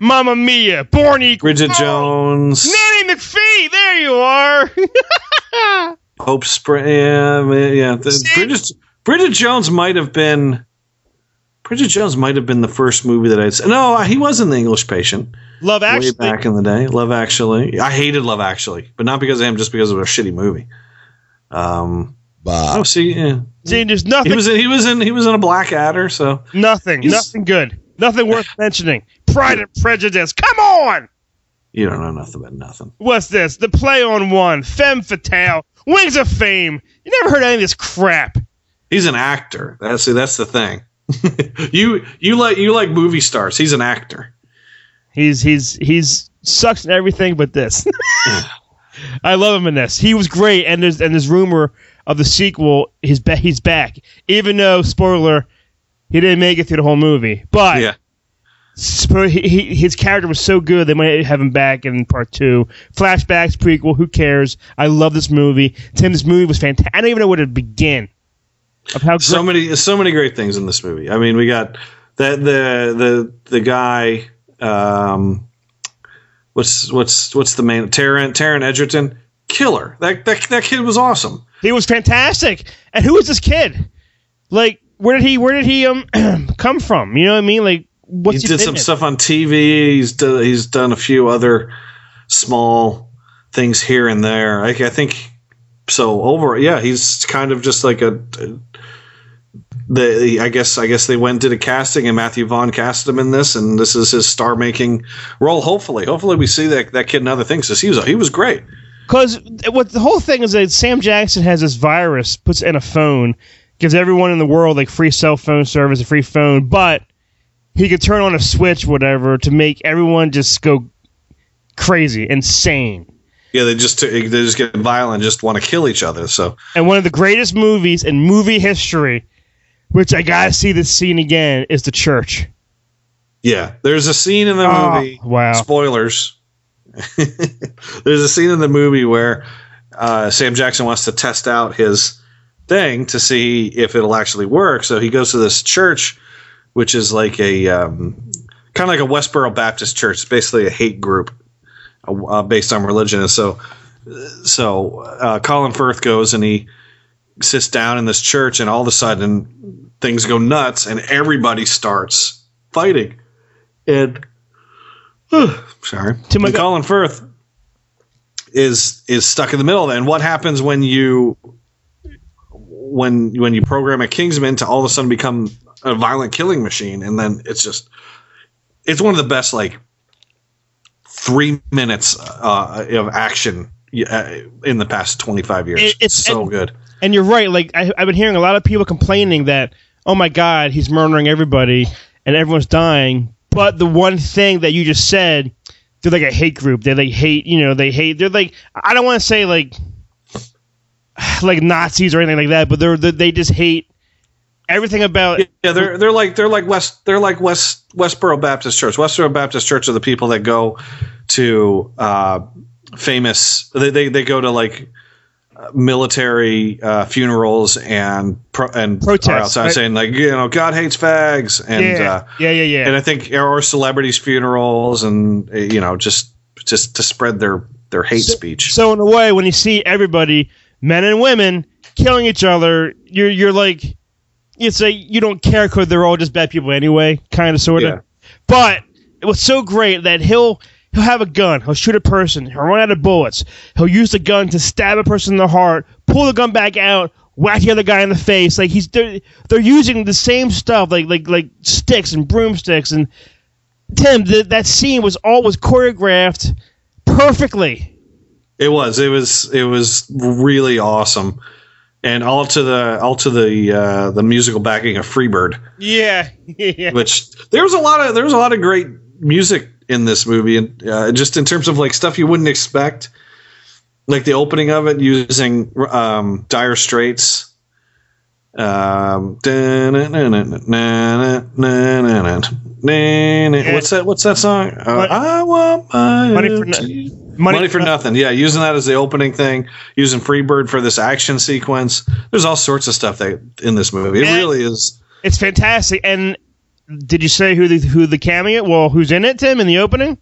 Mamma Mia. Born Equal. Bridget Oh, Jones, Nanny McPhee. There you are. [LAUGHS] Hope Spring. Yeah, yeah. The, Bridget Bridget Jones might have been. Bridget Jones might have been the first movie that I'd. No, he was in The English Patient. Love Actually. Way back in the day, Love Actually. I hated Love Actually, but not because of him, just because of a shitty movie. Um. Bob. Oh, see, yeah. See, there's nothing. He was in. He was in. He was in a Blackadder. So nothing. He's- Nothing good. Nothing worth mentioning. Pride and Prejudice. Come on. you don't know nothing about nothing. What's this? The play on one. Femme fatale. Wings of fame. You never heard any of this crap. He's an actor. That's see, that's the thing. [LAUGHS] you you like you like movie stars. He's an actor. He's he's he's sucks in everything but this. [LAUGHS] I love him in this. He was great, and there's and there's rumor of the sequel. He's ba- he's back, even though spoiler, he didn't make it through the whole movie. But Yeah. sp- he, he, his character was so good they might have him back in part two. Flashbacks, prequel, who cares? I love this movie. Tim, this movie was fantastic. I don't even know where to begin. Of how great. So many so many great things in this movie. I mean, we got that the the the guy. Um, what's what's what's the main Taron Taron Egerton killer. That that that kid was awesome. He was fantastic. And who is this kid? Like, where did he where did he um [CLEARS THROAT] come from? You know what I mean? Like, what's he did some stuff on TV. He's done, he's done a few other small things here and there. I, I think so. Over, yeah, he's kind of just like a. The, I guess I guess they went did a casting and Matthew Vaughn cast him in this and this is his star making role. Hopefully, hopefully we see that that kid in other things. 'cause he was he was great. Because what the whole thing is that Sam Jackson has this virus, puts in a phone, gives everyone in the world like free cell phone service, a free phone, but he could turn on a switch, whatever, to make everyone just go crazy, insane. Yeah, they just they just get violent, just want to kill each other. So And one of the greatest movies in movie history, which I gotta see this scene again, is The Church. Yeah, there's a scene in the Oh, movie. wow. Spoilers. [LAUGHS] there's a scene in the movie where uh, Sam Jackson wants to test out his thing to see if it'll actually work. So he goes to this church, which is like a um, kind of like a Westboro Baptist church. It's basically a hate group uh, uh, based on religion. And so, so uh, Colin Firth goes and he sits down in this church, and all of a sudden things go nuts, and everybody starts fighting. And sorry, my and Colin Firth is is stuck in the middle. And what happens when you when when you program a Kingsman to all of a sudden become a violent killing machine, and then it's just it's one of the best like three minutes uh, of action uh, in the past twenty five years. It- it's so and- good. And you're right. Like I, I've been hearing a lot of people complaining that, oh my God, he's murdering everybody and everyone's dying. But the one thing that you just said, they're like a hate group. They like hate. You know, they hate. They're like I don't want to say like [SIGHS] like Nazis or anything like that, but they're, they they just hate everything about. Yeah, they're they're like they're like West they're like West Westboro Baptist Church. Westboro Baptist Church are the people that go to uh, famous. They, they they go to like uh, military uh, funerals and pro, and Protests, are outside right? saying like you know God hates fags and yeah, uh, yeah, yeah, yeah. and I think or celebrities funerals and uh, you know just just to spread their their hate speech. So in a way, when you see everybody, men and women, killing each other, you're you're like, it's like you don't care because they're all just bad people anyway, kind of sort of. Yeah. But it was so great that he'll he'll have a gun, he'll shoot a person, he'll run out of bullets, he'll use the gun to stab a person in the heart, pull the gun back out. Whack the other guy in the face, like he's they're, they're using the same stuff, like like like sticks and broomsticks, and Tim, the, that scene was all was choreographed perfectly. It was. It was. It was really awesome, and all to the all to the uh, the musical backing of Freebird, Yeah, [LAUGHS] yeah. which there was a lot of there was a lot of great music in this movie, and uh, just in terms of like stuff you wouldn't expect, like the opening of it using um, Dire Straits. Um, what's that? What's that song? Uh, I want my Money for no- money, money for for nothing. Yeah, using that as the opening thing, using Freebird for this action sequence. There's all sorts of stuff that in this movie. It And- really is. It's fantastic. And did you say who the who the cameo? Well, who's in it, Tim? In the opening?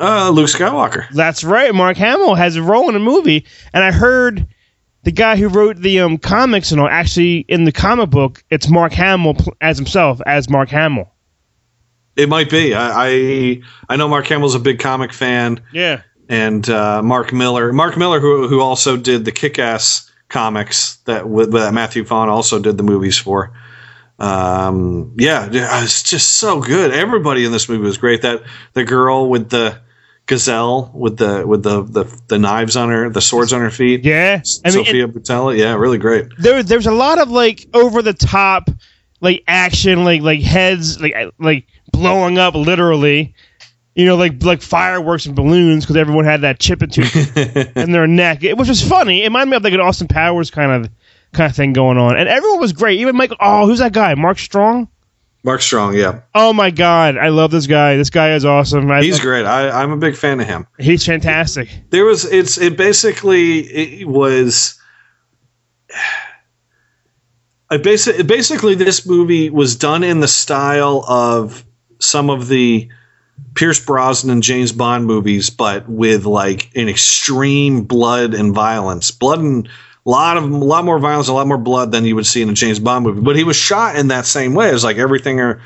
Uh, Luke Skywalker. That's right. Mark Hamill has a role in the movie, and I heard the guy who wrote the um, comics and all, actually in the comic book, it's Mark Hamill as himself as Mark Hamill. It might be. I I, I know Mark Hamill's a big comic fan, Yeah. And uh, Mark Millar. Mark Millar, who who also did the Kick-Ass comics that that Matthew Vaughn also did the movies for. Um, yeah, yeah, it's just so good. Everybody in this movie was great. That the girl with the gazelle with the with the the, the knives on her, the swords on her feet. Yeah. I mean, Sofia Boutella. Yeah, really great. there there's a lot of like over the top like action like like heads like like blowing up literally you know like like fireworks and balloons because everyone had that chip into [LAUGHS] in their neck it was just funny. It reminded me of like an austin powers kind of kind of thing going on. And everyone was great. Even michael oh who's that guy? Mark strong? Mark Strong. Yeah, oh my god i love this guy. This guy is awesome. I he's love- great. I, I'm a big fan of him. he's fantastic. There was it's it basically it was [SIGHS] I basically basically this movie was done in the style of some of the Pierce Brosnan James Bond movies, but with like an extreme blood and violence, blood and a lot of a lot more violence, a lot more blood than you would see in a James Bond movie. But he was shot in that same way. It was like everything or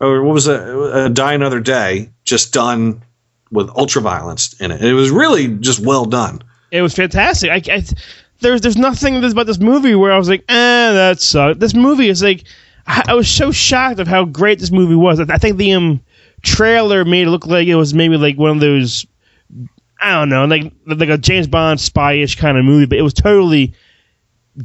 or what was it? Die Another Day, just done with ultra violence in it. It was really just well done. It was fantastic. I, I there's there's nothing about this movie where I was like, eh, that sucked. This movie is like, I, I was so shocked of how great this movie was. I, I think the um trailer made it look like it was maybe like one of those, I don't know, like like a James Bond spy-ish kind of movie, but it was totally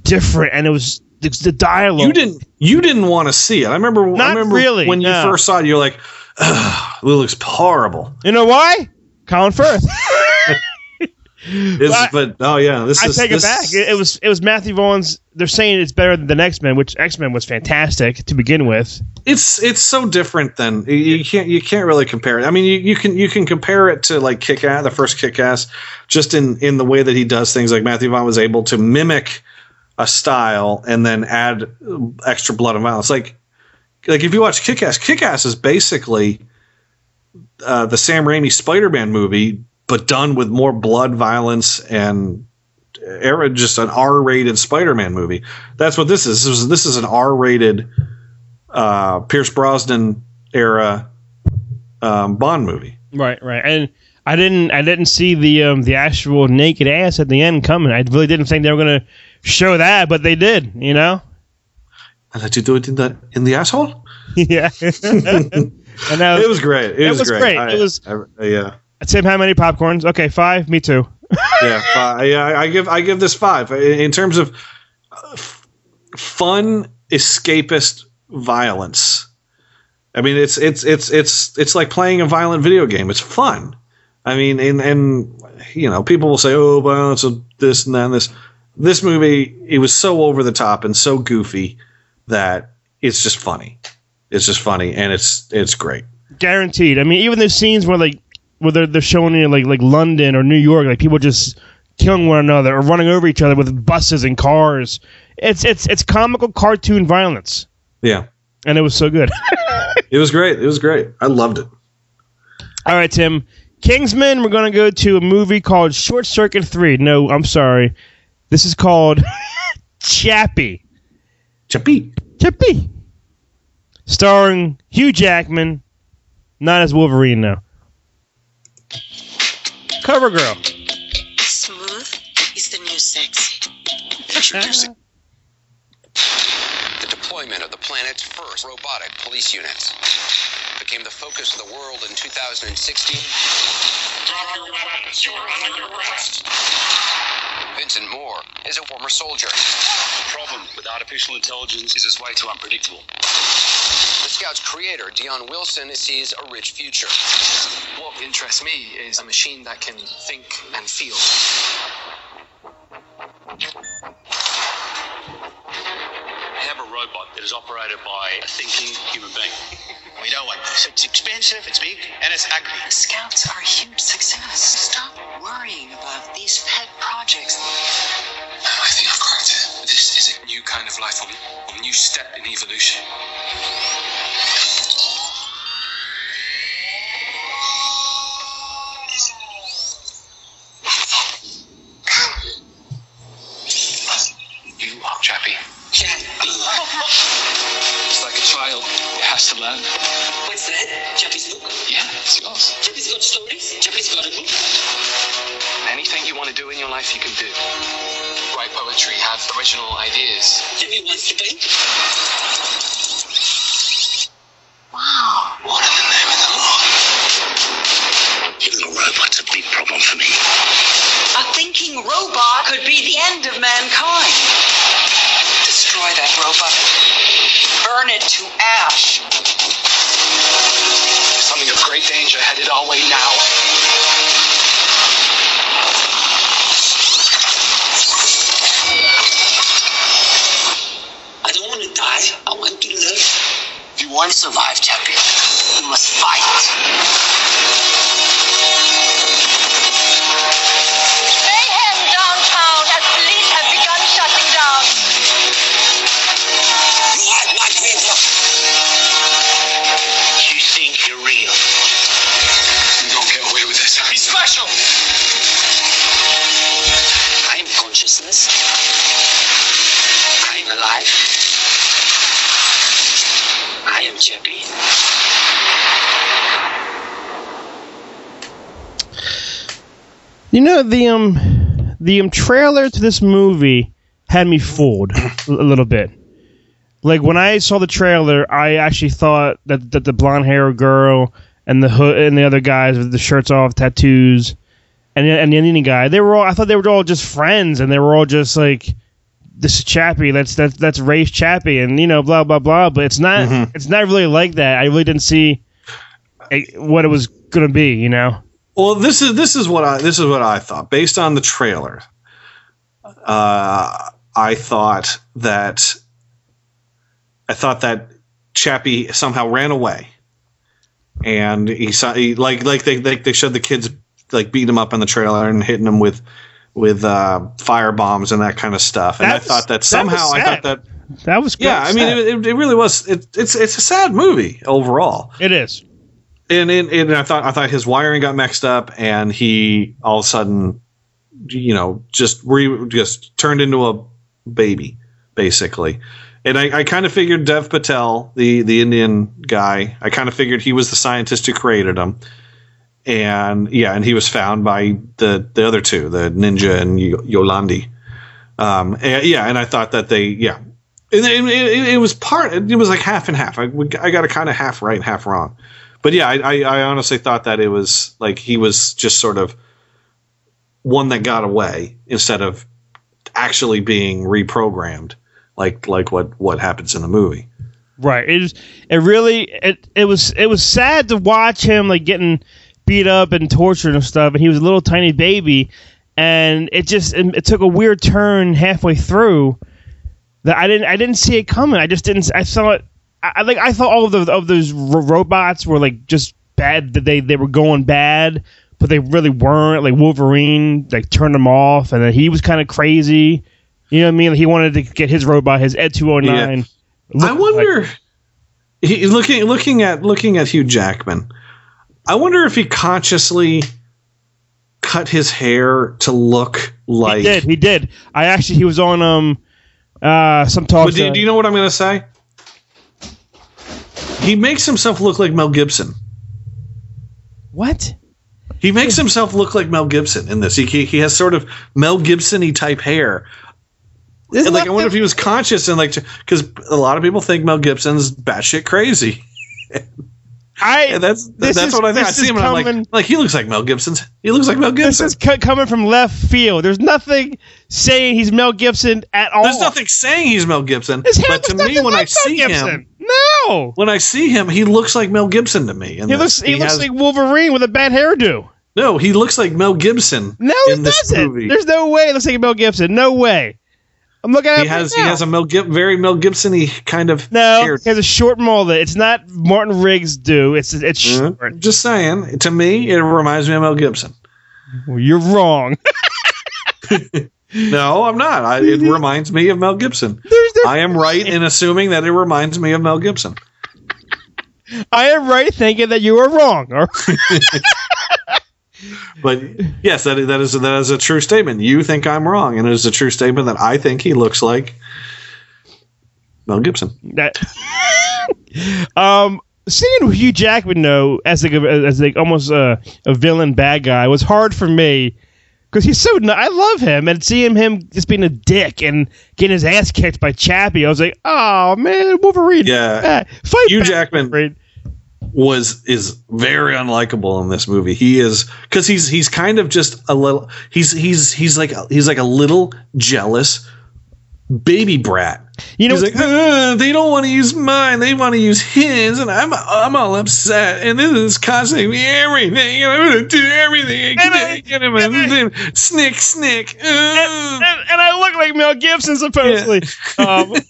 different, and it was the, the dialogue. You didn't you didn't want to see it. I remember I Not remember really, when you no. first saw it, you're like, Ugh, it looks horrible. You know why? Colin Firth. [LAUGHS] I- but oh yeah, this I is take this, it back. It, it was it was Matthew Vaughn's. They're saying it's better than the X Men, which X Men was fantastic to begin with. It's it's so different than you- you can't you can't really compare it. I mean, you, you can you can compare it to like Kick Ass, the first Kick Ass, just in in the way that he does things. Like Matthew Vaughn was able to mimic a style and then add extra blood and violence. Like like if you watch Kick Ass, Kick Ass is basically uh, the Sam Raimi Spider Man movie, but done with more blood, violence, and era just an R rated Spider Man movie. That's what this is. This is, this is an R rated uh, Pierce Brosnan era um, Bond movie. Right, right. And I didn't I didn't see the um the actual naked ass at the end coming. I really didn't think they were gonna show that, but they did. You know. And did you do it in the in the asshole? [LAUGHS] yeah. [LAUGHS] [LAUGHS] and that It was great. It, It was, was great. great. I- It was- I- yeah. Tim, how many popcorns? Okay, five. Me too. [LAUGHS] yeah, yeah. I give I give this five in terms of uh, fun escapist violence. I mean, it's it's it's it's it's like playing a violent video game. It's fun. I mean, and and you know, people will say, "Oh, violence of this and that and this." This movie, it was so over the top and so goofy that it's just funny. It's just funny, and it's it's great. Guaranteed. I mean, even the scenes where like where they're, they're showing you like like London or New York, like people just killing one another or running over each other with buses and cars. It's it's it's comical cartoon violence, Yeah, and it was so good. [LAUGHS] it was great. It was great. I loved it. All right, Tim. Kingsman, we're going to go to a movie called Short Circuit 3. No, I'm sorry. This is called [LAUGHS] Chappie. Chappie. Chappie. Starring Hugh Jackman, not as Wolverine, though. Cover Girl. Smooth is the new sexy. Introducing the deployment of the planet's first robotic police units. Became the focus of the world in 2016. Drop your weapons. You are under arrest. Vincent Moore is a former soldier. The problem with artificial intelligence is it's way too unpredictable. The Scout's creator, Deon Wilson, sees a rich future. What interests me is a machine that can think and feel. I have a robot that is operated by a thinking human being. We don't want this. It's expensive, it's big, and it's ugly. The scouts are a huge success. Stop worrying about these pet projects. I think I've cracked it. This is a new kind of life form, a new step in evolution. You know the um the um trailer to this movie had me fooled a little bit. Like when I saw the trailer, I actually thought that that the blonde hair girl and the hood and the other guys with the shirts off, tattoos, and the- and the Indian guy, they were all. I thought they were all just friends, and they were all just like, "This is Chappie. That's that's that's Race Chappie," and you know, blah blah blah. But it's not. It's not really like that. I really didn't see eh, what it was gonna be. You know. Well, this is this is what I this is what I thought based on the trailer. Uh, I thought that I thought that Chappie somehow ran away, and he saw he, like like they, they they showed the kids like beating him up in the trailer and hitting him with with uh, fire bombs and that kind of stuff. And That I thought that that somehow I thought that That was good. yeah. I mean, it, it, it really was. It, it's it's a sad movie overall. it is. And, and and I thought I thought his wiring got mixed up, and he all of a sudden, you know, just re, just turned into a baby, basically. And I, I kind of figured Dev Patel, the the Indian guy, I kind of figured he was the scientist who created him. And yeah, and he was found by the the other two, the ninja and Yo- Yolandi. Um, and, yeah, and I thought that they, yeah, it, it, it was part. It was like half and half. I, I got it kind of half right and half wrong. But yeah, I, I, I honestly thought that it was like he was just sort of one that got away instead of actually being reprogrammed, like like what what happens in the movie. Right. It it really it it was it was sad to watch him like getting beat up and tortured and stuff and he was a little tiny baby and it just it, it took a weird turn halfway through that I didn't I didn't see it coming. I just didn't I thought I I- like I thought all of the of those ro- robots were like just bad that they they were going bad but they really weren't like Wolverine like turned them off and then he was kind of crazy. You know what I mean? He wanted to get his robot, his Ed 209. I wonder. he, looking looking at looking at Hugh Jackman, I wonder if he consciously cut his hair to look like. He did. He did. I actually he was on um uh some talk. Do, do you know what I'm going to say? He makes himself look like Mel Gibson. What? He makes himself look like Mel Gibson in this. He he, he has sort of Mel Gibson-y type hair. And like I wonder if he was conscious and like because a lot of people think Mel Gibson's batshit crazy. I [LAUGHS] and that's this that's is- what I think. I see is him and I'm like, like he looks like Mel Gibson's. He looks like Mel Gibson. This is co- coming from left field. There's nothing saying he's Mel Gibson at all. There's nothing saying he's Mel Gibson, His hair but to me, when I Mel see Gibson. him, no, when I see him, he looks like Mel Gibson to me. He looks he, looks like Wolverine with a bad hairdo. no, he looks like Mel Gibson. No, in he this doesn't. movie. There's no way it looks like Mel Gibson. No way. I'm looking at he him has right he has a Mel Gib- very Mel Gibson-y kind of no. hair. He has a short mullet. It's not Martin Riggs do. It's it's short. Mhm. Just saying, to me, it reminds me of Mel Gibson. Well, you're wrong. [LAUGHS] [LAUGHS] No, I'm not. I, it reminds me of Mel Gibson. I am right in assuming that it reminds me of Mel Gibson. I am right thinking that you are wrong. [LAUGHS] But yes, that is, that is that is a true statement. You think I'm wrong, and it is a true statement that I think he looks like Mel Gibson. that [LAUGHS] um seeing Hugh Jackman though as like a, as like almost a, a villain bad guy was hard for me because he's so. I love him, and seeing him just being a dick and getting his ass kicked by Chappie, I was like, oh man, Wolverine. Yeah. Ah, fight Hugh back, Jackman Wolverine. was is very unlikable in this movie. He is because he's he's kind of just a little. He's he's he's like he's like a little jealous baby brat. You know, he's like, "Uh, they don't want to use mine. They want to use his, and I'm I'm all upset. And this is costing me everything. And I'm gonna do everything. I can do. Snick, snick. Uh. and, and I look like Mel Gibson supposedly. Um, [LAUGHS]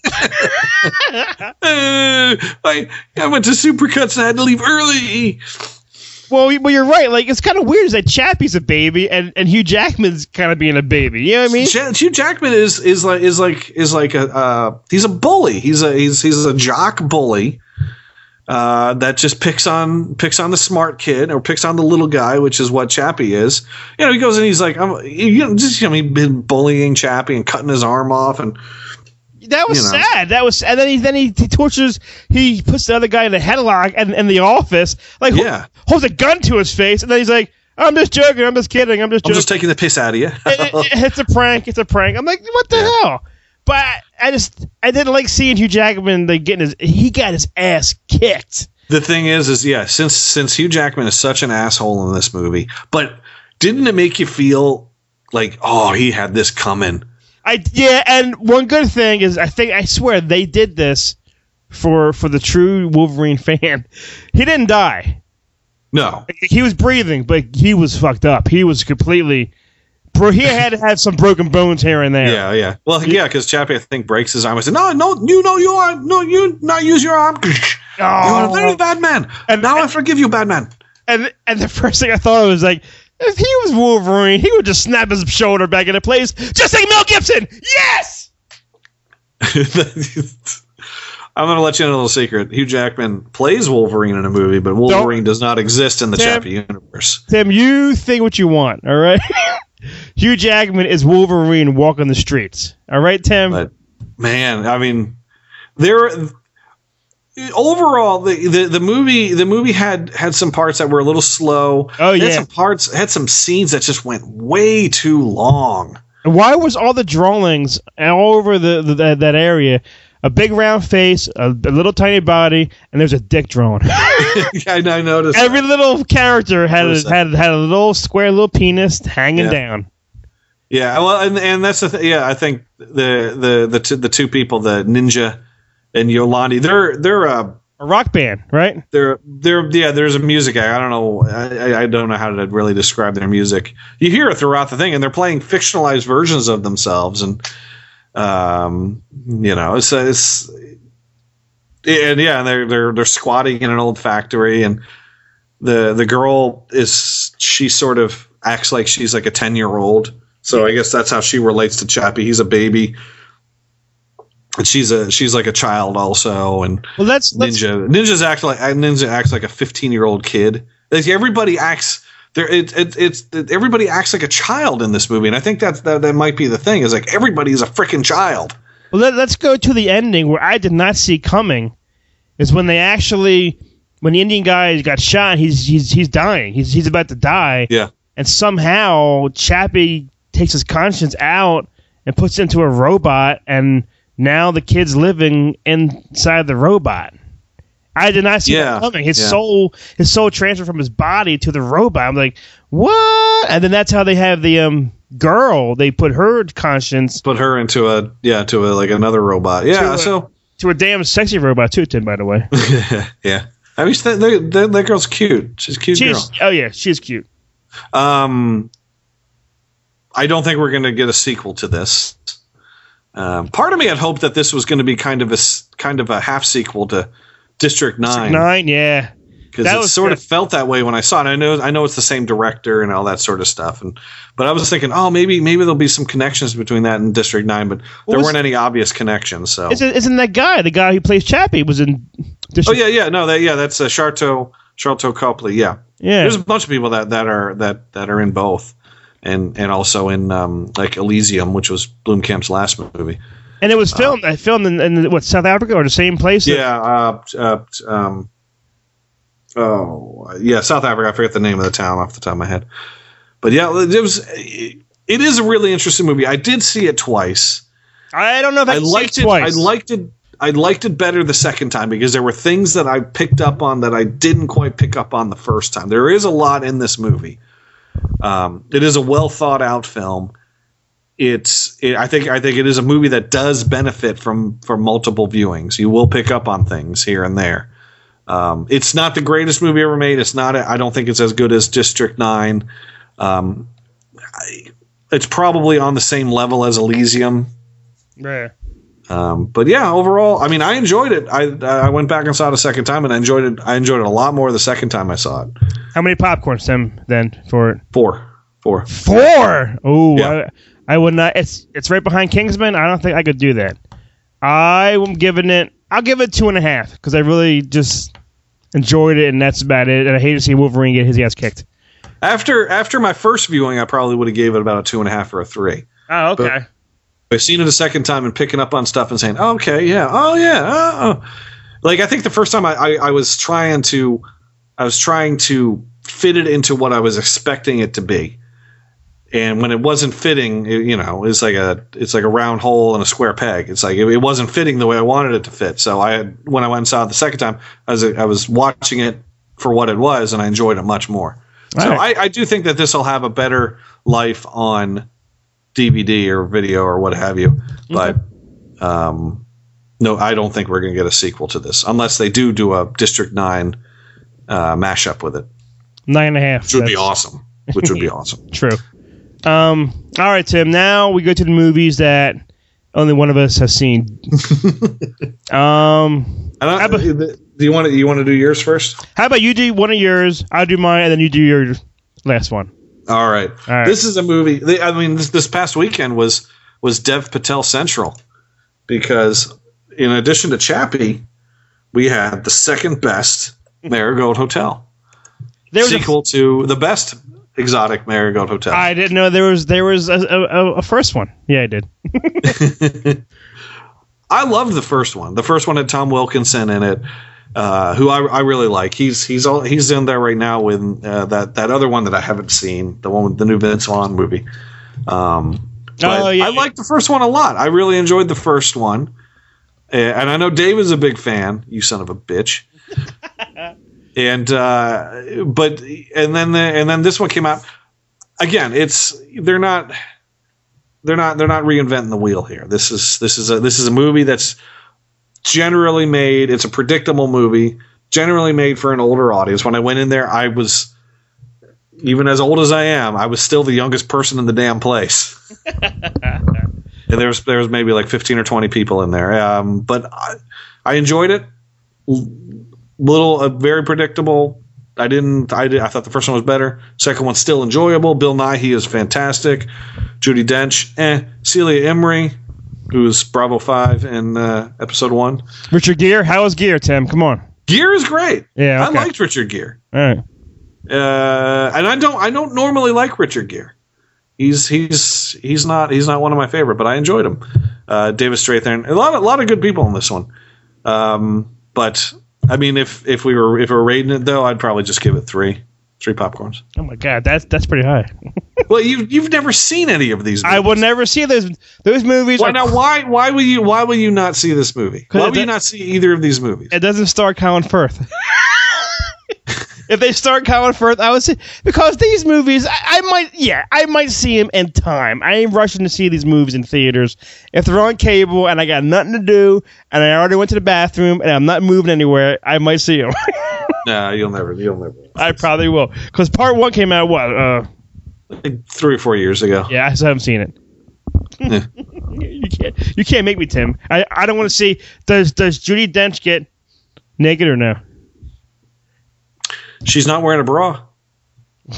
Uh, I I went to Supercuts and I had to leave early. Well, well, you're right. Like it's kind of weird that Chappie's a baby and, and Hugh Jackman's kind of being a baby. You know what I mean? Ja- Hugh Jackman is is like is like is like a uh, he's a bully. He's a he's he's a jock bully uh, that just picks on picks on the smart kid or picks on the little guy, which is what Chappie is. You know, he goes and he's like, I'm, you know, just you know, he's been bullying Chappie and cutting his arm off, and That was you know. sad. That was, and then he then he, he tortures. He puts the other guy in a headlock and in the office, like Yeah. holds a gun to his face, and then he's like, "I'm just joking. I'm just kidding. I'm just I'm joking." just taking the piss out of you. It- it- it's a prank. It's a prank. I'm like, what the hell? But I just I didn't like seeing Hugh Jackman like getting his he got his ass kicked. The thing is, is yeah, since since Hugh Jackman is such an asshole in this movie, but didn't it make you feel like, oh, he had this coming? I yeah, and one good thing is I think I swear they did this for for the true Wolverine [LAUGHS] fan. He didn't die. No, He was breathing, but he was fucked up. He was completely bro. He had to have some broken bones here and there. Yeah, yeah. Well, yeah, because Chappie, I think, breaks his arm. I said, no, no, you know, you are, no, you not use your arm. [LAUGHS] You are a very oh. bad man. And now I forgive you, bad man. And and the first thing I thought was like, if he was Wolverine, he would just snap his shoulder back into place, just like Mel Gibson. Yes. [LAUGHS] I'm going to let you in a little secret. Hugh Jackman plays Wolverine in a movie, but Wolverine does not exist in the Tim- Chappie universe. Tim, you think what you want, all right? [LAUGHS] Hugh Jackman is Wolverine walking the streets. All right, Tim. But man, I mean, there. Overall, the, the the movie the movie had had some parts that were a little slow. Oh, It had yeah. some parts had some scenes that just went way too long. Why was all the drawings all over the, the that, that area a big round face, a, a little tiny body, and there's a dick drawn? [LAUGHS] I, noticed. Every little character had a, had had a little square little penis hanging Yeah. down. Yeah, well, and and that's the th- yeah. I think the the the two, the two people, the ninja and Yolandi, they're they're uh A rock band, right? they're they're yeah. There's a music. I don't know. I, I- I don't know how to really describe their music. You hear it throughout the thing, and they're playing fictionalized versions of themselves, and um, you know, it's it's and yeah, and they're they're they're squatting in an old factory, and the the girl is she sort of acts like she's like a ten year old. So I guess that's how she relates to Chappie. He's a baby, and she's a she's like a child also, and Well, that's, let's Ninja Ninja's act like uh, Ninja acts like a fifteen year old kid. Like everybody acts. There, it, it, it's it, everybody acts like a child in this movie, and I think that's that, that might be the thing. Is like everybody's a freaking child. Well, let, let's go to the ending where I did not see coming. Is when they actually, when the Indian guy got shot, he's he's he's dying. He's he's about to die, Yeah, and somehow Chappie takes his conscience out and puts it into a robot, and now the kid's living inside the robot. I did not see Yeah, that coming. His yeah. soul, his soul transferred from his body to the robot. I'm like, what? And then that's how they have the um girl. They put her conscience put her into a yeah to a like another robot. Yeah, To a- so to a damn sexy robot too, Tim. By the way, [LAUGHS] yeah. I mean, that, that, that, girl's cute. She's a cute she's girl. oh yeah, she's cute. Um, I don't think we're going to get a sequel to this. Um, part of me had hoped that this was going to be kind of a kind of a half sequel to District Nine. Nine, yeah. because it sort good. of felt that way when I saw it. I know I know it's the same director and all that sort of stuff, and but I was thinking, oh, maybe maybe there'll be some connections between that and District Nine, but there weren't any obvious connections. So Isn't, isn't that guy the guy who plays Chappie was in? oh yeah, yeah, no, that yeah, that's uh, Sharlto Sharlto Copley. Yeah, yeah. there's a bunch of people that that are that that are in both, and and also in um, like Elysium, which was Blomkamp's last movie. And it was filmed. I filmed in, in what South Africa or the same place. that- Yeah, uh, uh, um, oh yeah, South Africa. I forget the name of the town off the top of my head, but yeah, it was. it is a really interesting movie. I did see it twice. I don't know if I, I liked it. twice. I liked it. I liked it better the second time because there were things that I picked up on that I didn't quite pick up on the first time. There is a lot in this movie. Um, it is a well thought out film. It's. It, I think. I think it is a movie that does benefit from from multiple viewings. You will pick up on things here and there. Um, it's not the greatest movie ever made. It's not. I don't think it's as good as District Nine. Um, I, it's probably on the same level as Elysium. Yeah. Um, but yeah, overall, I mean, I enjoyed it. I I went back and saw it a second time, and I enjoyed it. I enjoyed it a lot more the second time I saw it. How many popcorns, Tim? Then for it? Four, four, four. Oh, Yeah. I, I would not. It's it's right behind Kingsman. I don't think I could do that. I am giving it. I'll give it two and a half because I really just enjoyed it, and that's about it. And I hate to see Wolverine get his ass kicked. After after my first viewing, I probably would have gave it about a two and a half or a three. Oh, okay. I've seen it a second time and picking up on stuff and saying, oh, "Okay, yeah, oh yeah." Oh, oh." Like I think the first time I, I, I was trying to, I was trying to fit it into what I was expecting it to be, and when it wasn't fitting, it, you know, it's like a it's like a round hole and a square peg. It's like it, it wasn't fitting the way I wanted it to fit. So I had when I went and saw it the second time, I was I was watching it for what it was, and I enjoyed it much more. So Right. I, I do think that this will have a better life on DVD or video or what have you. But um, no, I don't think we're going to get a sequel to this unless they do do a District Nine uh, mashup with it, Nine and a half. which would be awesome. Which would be [LAUGHS] awesome. True. Um. All right, Tim. Now we go to the movies that only one of us has seen. [LAUGHS] um. I don't, do you want to you want to do yours first? How about you do one of yours? I'll do mine, and then you do your last one. All right. All right. This is a movie. they- I mean, this, this past weekend was was Dev Patel Central because in addition to Chappie, we had the second best Marigold Hotel There was a- sequel to the best exotic Marigold Hotel. I didn't know there was there was a, a, a first one. Yeah, I did. [LAUGHS] I loved the first one. The first one had Tom Wilkinson in it, uh, who I, I really like. He's he's all, he's in there right now with uh, that that other one that I haven't seen, the one with the new Vince Vaughn movie. Um, Oh, yeah. I liked the first one a lot. I really enjoyed the first one, and I know Dave is a big fan. You son of a bitch. [LAUGHS] and uh, but and then the, and then this one came out again. It's they're not they're not they're not reinventing the wheel here. This is this is a this is a movie that's generally made. It's a predictable movie, generally made for an older audience. When I went in there, I was even as old as I am, I was still the youngest person in the damn place. [LAUGHS] and there was there was maybe like fifteen or twenty people in there. Um, but I, I enjoyed it. Little, uh, very predictable. I didn't. I did. I thought the first one was better. Second one's still enjoyable. Bill Nighy, he is fantastic. Judi Dench, eh. Celia Imrie, who's Bravo Five in uh, episode one. Richard Gere, How was Gere, Tim? Come on. Gere is great. Yeah, okay. I liked Richard Gere. All right. Uh, and I don't. I don't normally like Richard Gere. He's he's he's not he's not one of my favorite, but I enjoyed him. Uh, David Strathairn, a lot of, a lot of good people in this one. Um, but I mean, if if we were if we were rating it though, I'd probably just give it three three popcorns. Oh my God, that's that's pretty high. [LAUGHS] well, you you've never seen any of these. I will never see those those movies. Why are- now? Why why will you why will you not see this movie? Why will you not see either of these movies? It doesn't star Colin Firth. [LAUGHS] if they start Colin Firth, I would say because these movies, I, I might, yeah, I might see them in time. I ain't rushing to see these movies in theaters. If they're on cable and I got nothing to do and I already went to the bathroom and I'm not moving anywhere, I might see them. [LAUGHS] Nah, you'll never you'll never. I probably will because part one came out what? Uh, Like three or four years ago. yeah, I still haven't seen it. Yeah. [LAUGHS] you can't, you can't make me, Tim. I, I don't want to see. Does does Judi Dench get naked or no? She's not wearing a bra. [LAUGHS]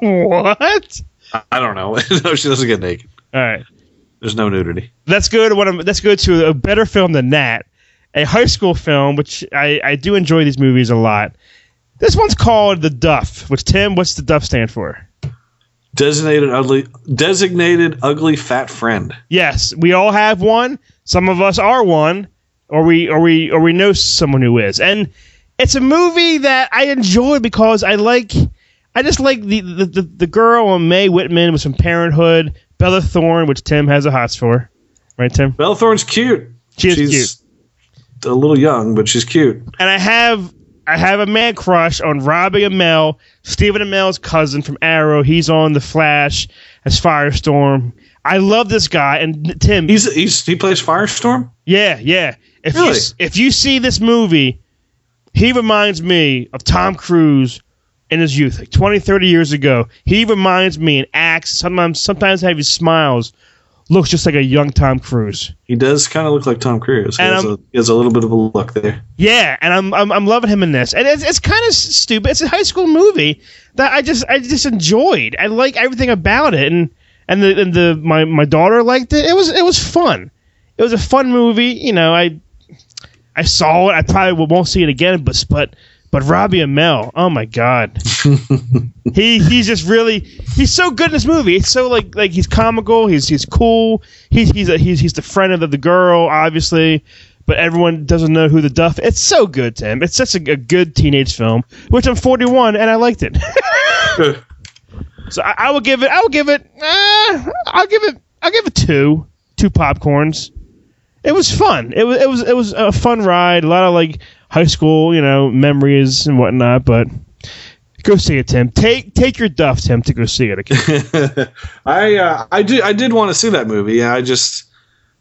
what? I- I don't know. [LAUGHS] no, she doesn't get naked. All right. There's no nudity. let's go to one of let's go to a better film than that a high school film which i i do enjoy these movies a lot this one's called the duff which tim what's the duff stand for Designated ugly, designated ugly fat friend. yes we all have one some of us are one or we or we or we know someone who is and it's a movie that i enjoy because i like I just like the the, the, the girl on Mae Whitman with some Parenthood, Bella Thorne, which Tim has a hots for, right, Tim? Bella Thorne's cute. She is she's a little young, but she's cute. And I have I have a man crush on Robbie Amell, Stephen Amell's cousin from Arrow. He's on The Flash as Firestorm. I love this guy. And Tim, He's he's he plays Firestorm. yeah, yeah. If you Really? s- if you see this movie, he reminds me of Tom Cruise in his youth, like 20, 30 years ago. He reminds me and acts sometimes sometimes have his smiles looks just like a young Tom Cruise. He does kind of look like Tom Cruise. He has, a, he has a little bit of a look there. Yeah, and I'm I'm, I'm loving him in this, and it's, it's kind of stupid. It's a high school movie that I just I just enjoyed. I like everything about it, and and the and the my my daughter liked it. It was it was fun. It was a fun movie. You know, I I saw it. I probably won't see it again, but but but Robbie Amell, oh my god, [LAUGHS] he he's just really he's so good in this movie. It's so like like he's comical. He's he's cool. He's he's a, he's he's the friend of the, the girl, obviously, but everyone doesn't know who the Duff. It's so good, Tim. It's such a, a good teenage film. Which I'm 41 and I liked it. [LAUGHS] [LAUGHS] so I, I will give it. I will give it. Uh, I'll give it. I'll give it two. Two popcorns. It was fun. It was it was it was a fun ride. A lot of like high school, you know, memories and whatnot. But go see it, Tim. Take take your duff, Tim, to go see it. Okay? [LAUGHS] I uh, I did I did want to see that movie. Yeah, I just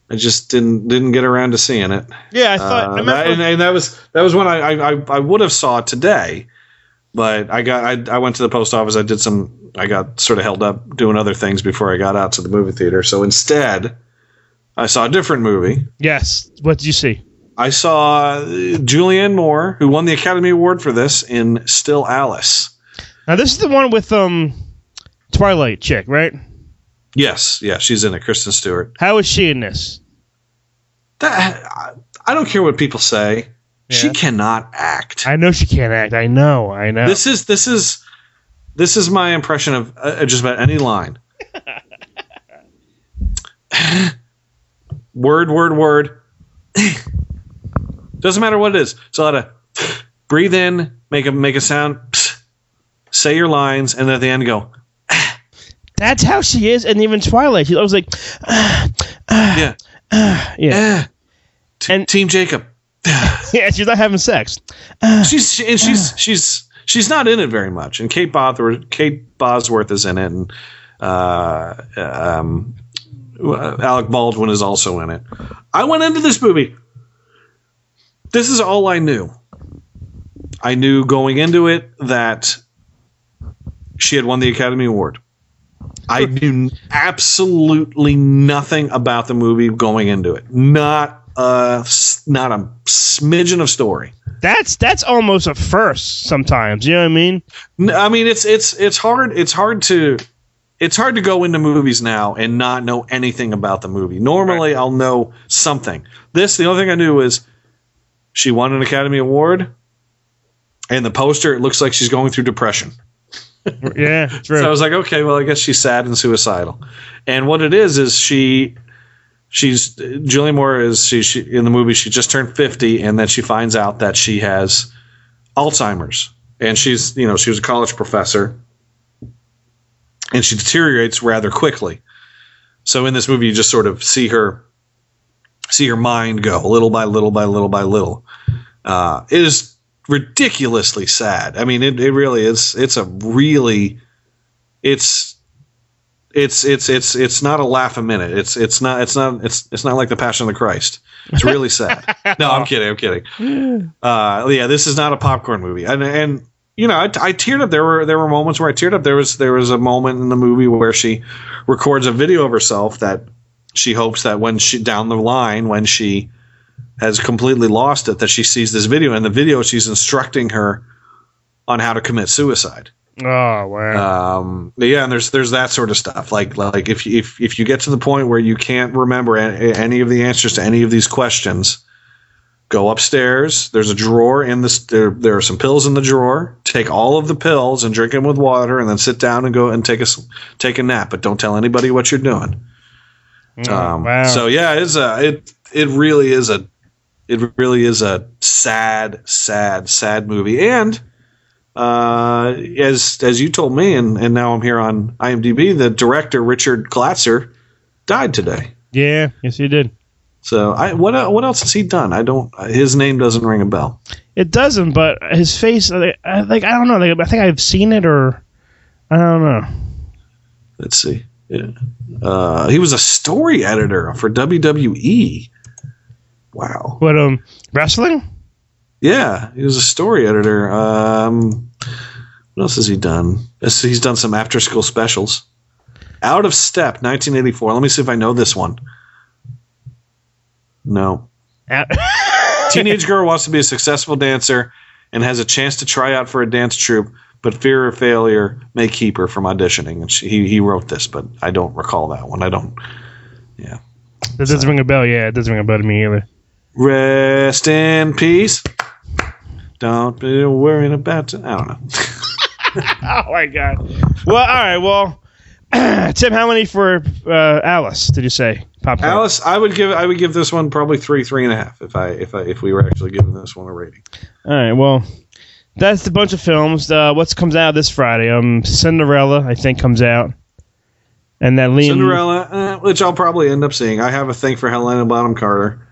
I just didn't didn't get around to seeing it. yeah, I thought. Uh, I remember, that, and, and that was that was when I I, I, I would have saw it today, but I got I, I went to the post office. I did some. I got sort of held up doing other things before I got out to the movie theater. So instead, I saw a different movie. yes. What did you see? I saw uh, Julianne Moore, who won the Academy Award for this in Still Alice. Now this is the one with um Twilight chick, right? Yes, yeah, she's in it. Kristen Stewart. How is she in this? That, I- don't care what people say. She cannot act. I know she can't act. I know. I know. This is this is this is my impression of uh, just about any line. [LAUGHS] word, word, word. Doesn't matter what it is. It's a lot of [SIGHS] breathe in, make a make a sound, say your lines, and then at the end go. [SIGHS] That's how she is, and even Twilight. I was like, [SIGHS] Yeah, yeah, yeah. T- And- Team Jacob. [LAUGHS] yeah. She's not having sex. she's she, and she's she's she's not in it very much. And Kate Bosworth Kate Bosworth is in it, and uh, um, Alec Baldwin is also in it. I went into this movie. This is all I knew. I knew going into it that she had won the Academy Award. I knew absolutely nothing about the movie going into it. Not a not a smidgen of story. That's that's almost a first sometimes. You know what I mean? I mean, it's it's it's hard. It's hard to it's hard to go into movies now and not know anything about the movie. Normally, I'll know something. This, the only thing I knew is she won an Academy Award, and the poster it looks like she's going through depression. [LAUGHS] Yeah, true. So I was like, okay, well, I guess she's sad and suicidal. And what it is is she, she's Julie Moore is she, she in the movie she just turned fifty, and then she finds out that she has Alzheimer's, and she's you know she was a college professor, and she deteriorates rather quickly. So in this movie, you just sort of see her, see your mind go little by little by little by little. Uh, it is ridiculously sad. I mean, it, it really is. It's a really, it's, it's, it's, it's, it's not a laugh a minute. It's, it's not, it's not, it's, it's not like the Passion of the Christ. It's really sad. [LAUGHS] no, I'm kidding. I'm kidding. Uh, yeah, this is not a popcorn movie. And, and, you know, I, I teared up. There were there were moments where I teared up. There was there was a moment in the movie where she records a video of herself that she hopes that when she down the line when she has completely lost it that she sees this video and the video she's instructing her on how to commit suicide. oh wow. Um, yeah, and there's there's that sort of stuff. Like like if if if you get to the point where you can't remember any of the answers to any of these questions, go upstairs. There's a drawer in this. There there are some pills in the drawer. Take all of the pills and drink them with water, and then sit down and go and take a take a nap. But don't tell anybody what you're doing. Um, wow. So yeah, it's a it it really is a it really is a sad sad sad movie and uh, as as you told me, and and now I'm here on IMDb. The director Richard Glatzer died today. Yeah, yes, he did. So I what what else has he done? I don't. His name doesn't ring a bell. It doesn't, but his face, like, I, like I don't know. Like, I think I've seen it, or I don't know. Let's see. Yeah. Uh, he was a story editor for WWE. Wow. What um, wrestling? Yeah, he was a story editor. Um, what else has he done? He's done some after school specials. Out of Step, 1984. Let me see if I know this one. No. [LAUGHS] Teenage girl wants to be a successful dancer and has a chance to try out for a dance troupe, but fear of failure may keep her from auditioning. And she, he, he wrote this, but I don't recall that one. I don't. Yeah. That doesn't ring a bell. Yeah, it doesn't ring a bell to me either. Rest in peace. Don't be worrying about. I don't know. [LAUGHS] oh my god. Well, all right. Well, [CLEARS THROAT] Tim, how many for uh, Alice? Did you say? Pop Alice, I would give I would give this one probably three, three and a half if I if I if we were actually giving this one a rating. All right. Well, that's a bunch of films. Uh, what's comes out this Friday? Um, Cinderella, I think, comes out, and that Liam. Cinderella, uh, which I'll probably end up seeing. I have a thing for Helena Bonham Carter.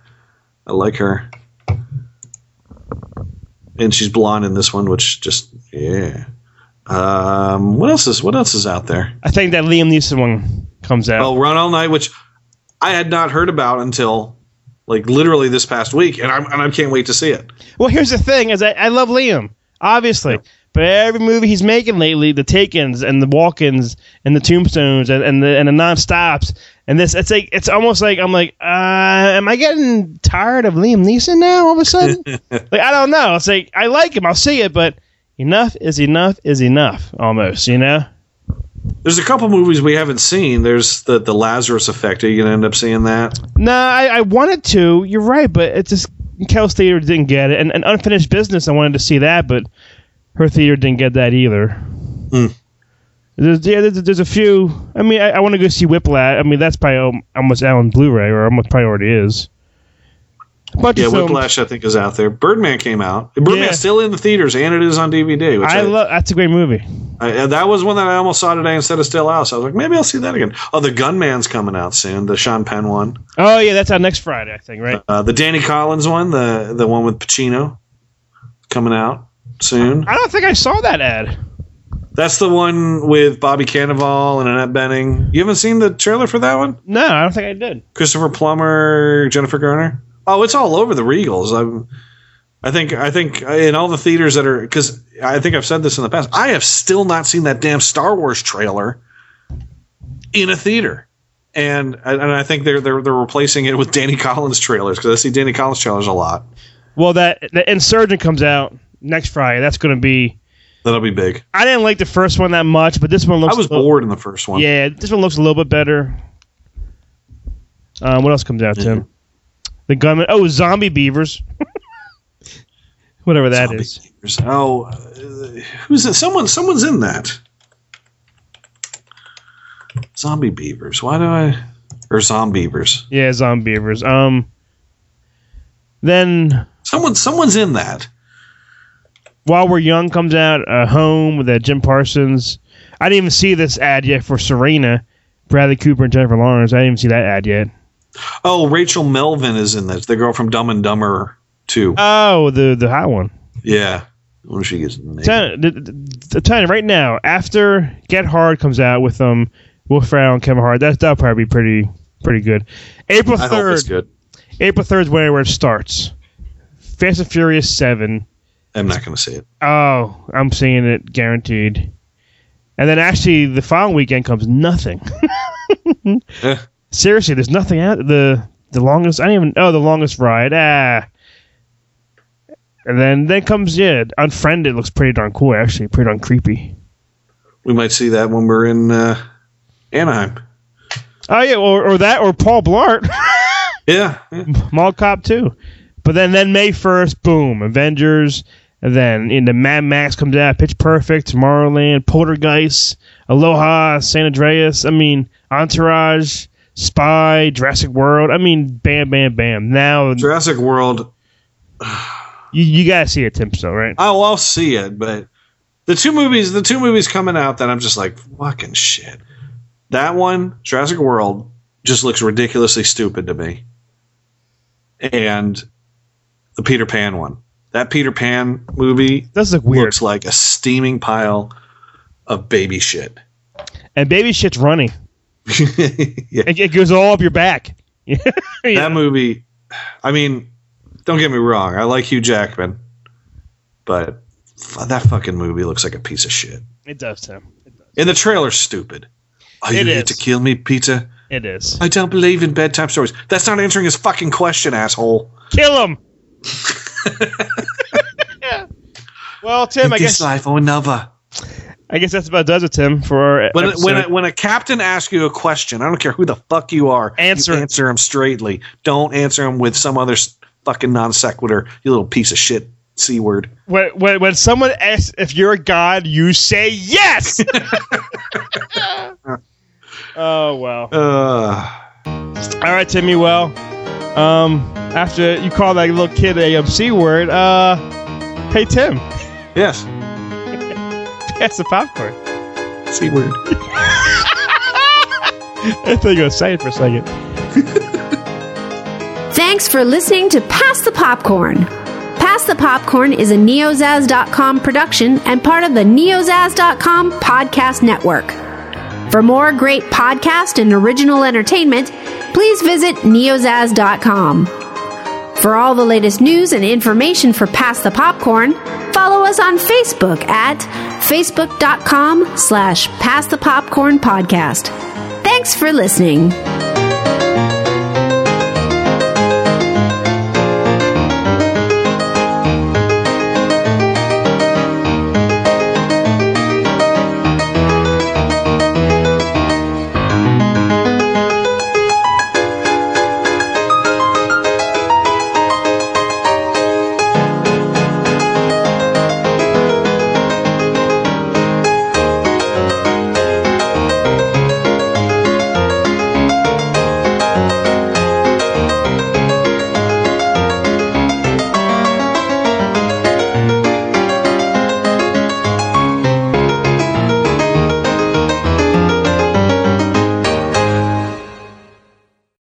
I like her, and she's blonde in this one, which just yeah. Um, what else is what else is out there? I think that Liam Neeson one comes out. Oh, Run All Night, which I had not heard about until like literally this past week, and I'm and I can't wait to see it. Well, here's the thing: is I, I love Liam, obviously, but every movie he's making lately, the Takens and the Walk-ins and the Tombstones and, and the and the non-stops, and this, it's like it's almost like I'm like, uh, am I getting tired of Liam Neeson now? All of a sudden, [LAUGHS] like I don't know. It's like I like him, I'll see it, but enough is enough is enough, almost, you know. There's a couple movies we haven't seen. There's the the Lazarus Effect. Are you gonna end up seeing that? No, I, I wanted to. You're right, but it just Kel Theater didn't get it, and, and Unfinished Business. I wanted to see that, but her theater didn't get that either. Hmm. There's, yeah, there's, there's a few. I mean, I, I want to go see Whiplash. I mean, that's probably almost out on Blu-ray, or almost probably already is. Bunch yeah, of films. Whiplash I think is out there. Birdman came out. Birdman's Yeah. still in the theaters and it is on DVD. Which I I, love. That's a great movie. I- that was one that I almost saw today instead of Still House. I was like, maybe I'll see that again. Oh, the Gunman's coming out soon. The Sean Penn one. Oh yeah, that's out next Friday, I think. Right? Uh, the Danny Collins one. The the one with Pacino coming out soon. I don't think I saw that ad. That's the one with Bobby Cannavale and Annette Bening. You haven't seen the trailer for that one? No, I don't think I did. Christopher Plummer, Jennifer Garner. Oh, it's all over the Regals. I'm, I think I think in all the theaters that are because I think I've said this in the past. I have still not seen that damn Star Wars trailer in a theater, and and I think they're they're they're replacing it with Danny [LAUGHS] Collins trailers because I see Danny Collins trailers a lot. Well, that the Insurgent comes out next Friday. That's going to be. That'll be big. I didn't like the first one that much, but this one looks. I was little- bored in the first one. Yeah, this one looks a little bit better. Um, what else comes out, Tim? The gunman. Oh, zombie beavers. Whatever that is. Oh, uh, who's it? Someone someone's in that. Zombie beavers. Why do I? Or zombie beavers. Yeah, zombie beavers. Um. Then someone someone's in that. While We're Young comes out. Uh, Home with that Jim Parsons. I didn't even see this ad yet for Serena, Bradley Cooper and Jennifer Lawrence. I didn't even see that ad yet. Oh, Rachel Melvin is in this. The girl from Dumb and Dumber Two. Oh, the the hot one. yeah. Wonder she gets the, the, the, tell you right now, after Get Hard comes out with um Will Ferrell and Kevin Hart, that that'll probably be pretty pretty good. April I hope it's third. April third is where where it starts. Fast and Furious Seven. I'm not going to see it. Oh, I'm seeing it guaranteed. And then actually, the following weekend comes nothing. [LAUGHS] Eh. Seriously, there's nothing out. The the longest. I didn't even. Oh, the longest ride. Ah. And then then comes yeah, Unfriended looks pretty darn cool. Actually, pretty darn creepy. We might see that when we're in uh, Anaheim. Oh yeah, or, or that or Paul Blart. [LAUGHS] Yeah. Mall Cop too. But then then May first, boom, Avengers, and then in the Mad Max comes out, Pitch Perfect, Tomorrowland, Poltergeist, Aloha, San Andreas. I mean, Entourage, Spy, Jurassic World. I mean, bam, bam, bam. Now Jurassic World. you, you gotta see it, Tim. So right? Oh, I'll see it, but the two movies, the two movies coming out that I'm just like fucking shit. That one, Jurassic World, just looks ridiculously stupid to me, and the Peter Pan one. That Peter Pan movie does look weird. Looks like a steaming pile of baby shit. And baby shit's [LAUGHS] running. it, it goes all up your back. [LAUGHS] That movie, I mean, don't get me wrong, I like Hugh Jackman, but f- that fucking movie looks like a piece of shit. It does, Tim. And the trailer's stupid. Are you It here is. to kill me, Peter? It is. I don't believe in bedtime stories. That's not answering his fucking question, asshole. Kill him. [LAUGHS] Well, Tim, In I this guess life or another. I guess that's about does it, Tim, for our When episode. when a, when a captain asks you a question, I don't care who the fuck you are. Answer you answer him straightly. Don't answer him with some other fucking non sequitur. You little piece of shit. C word. when, when when someone asks if you're a god, you say yes. [LAUGHS] [LAUGHS] oh wow. Uh, All right, Timmy. Well, um, after you call that little kid a um, c word, uh, hey Tim, yes. Pass the popcorn. C word. [LAUGHS] I thought you were gonna say it for a second. [LAUGHS] Thanks for listening to Pass the Popcorn. Pass the Popcorn is a neozaz.com production and part of the neozaz.com podcast network. For more great podcast and original entertainment, please visit neozaz.com. For all the latest news and information for Pass the Popcorn, follow us on Facebook at facebook.com slash pass the popcorn podcast. Thanks for listening.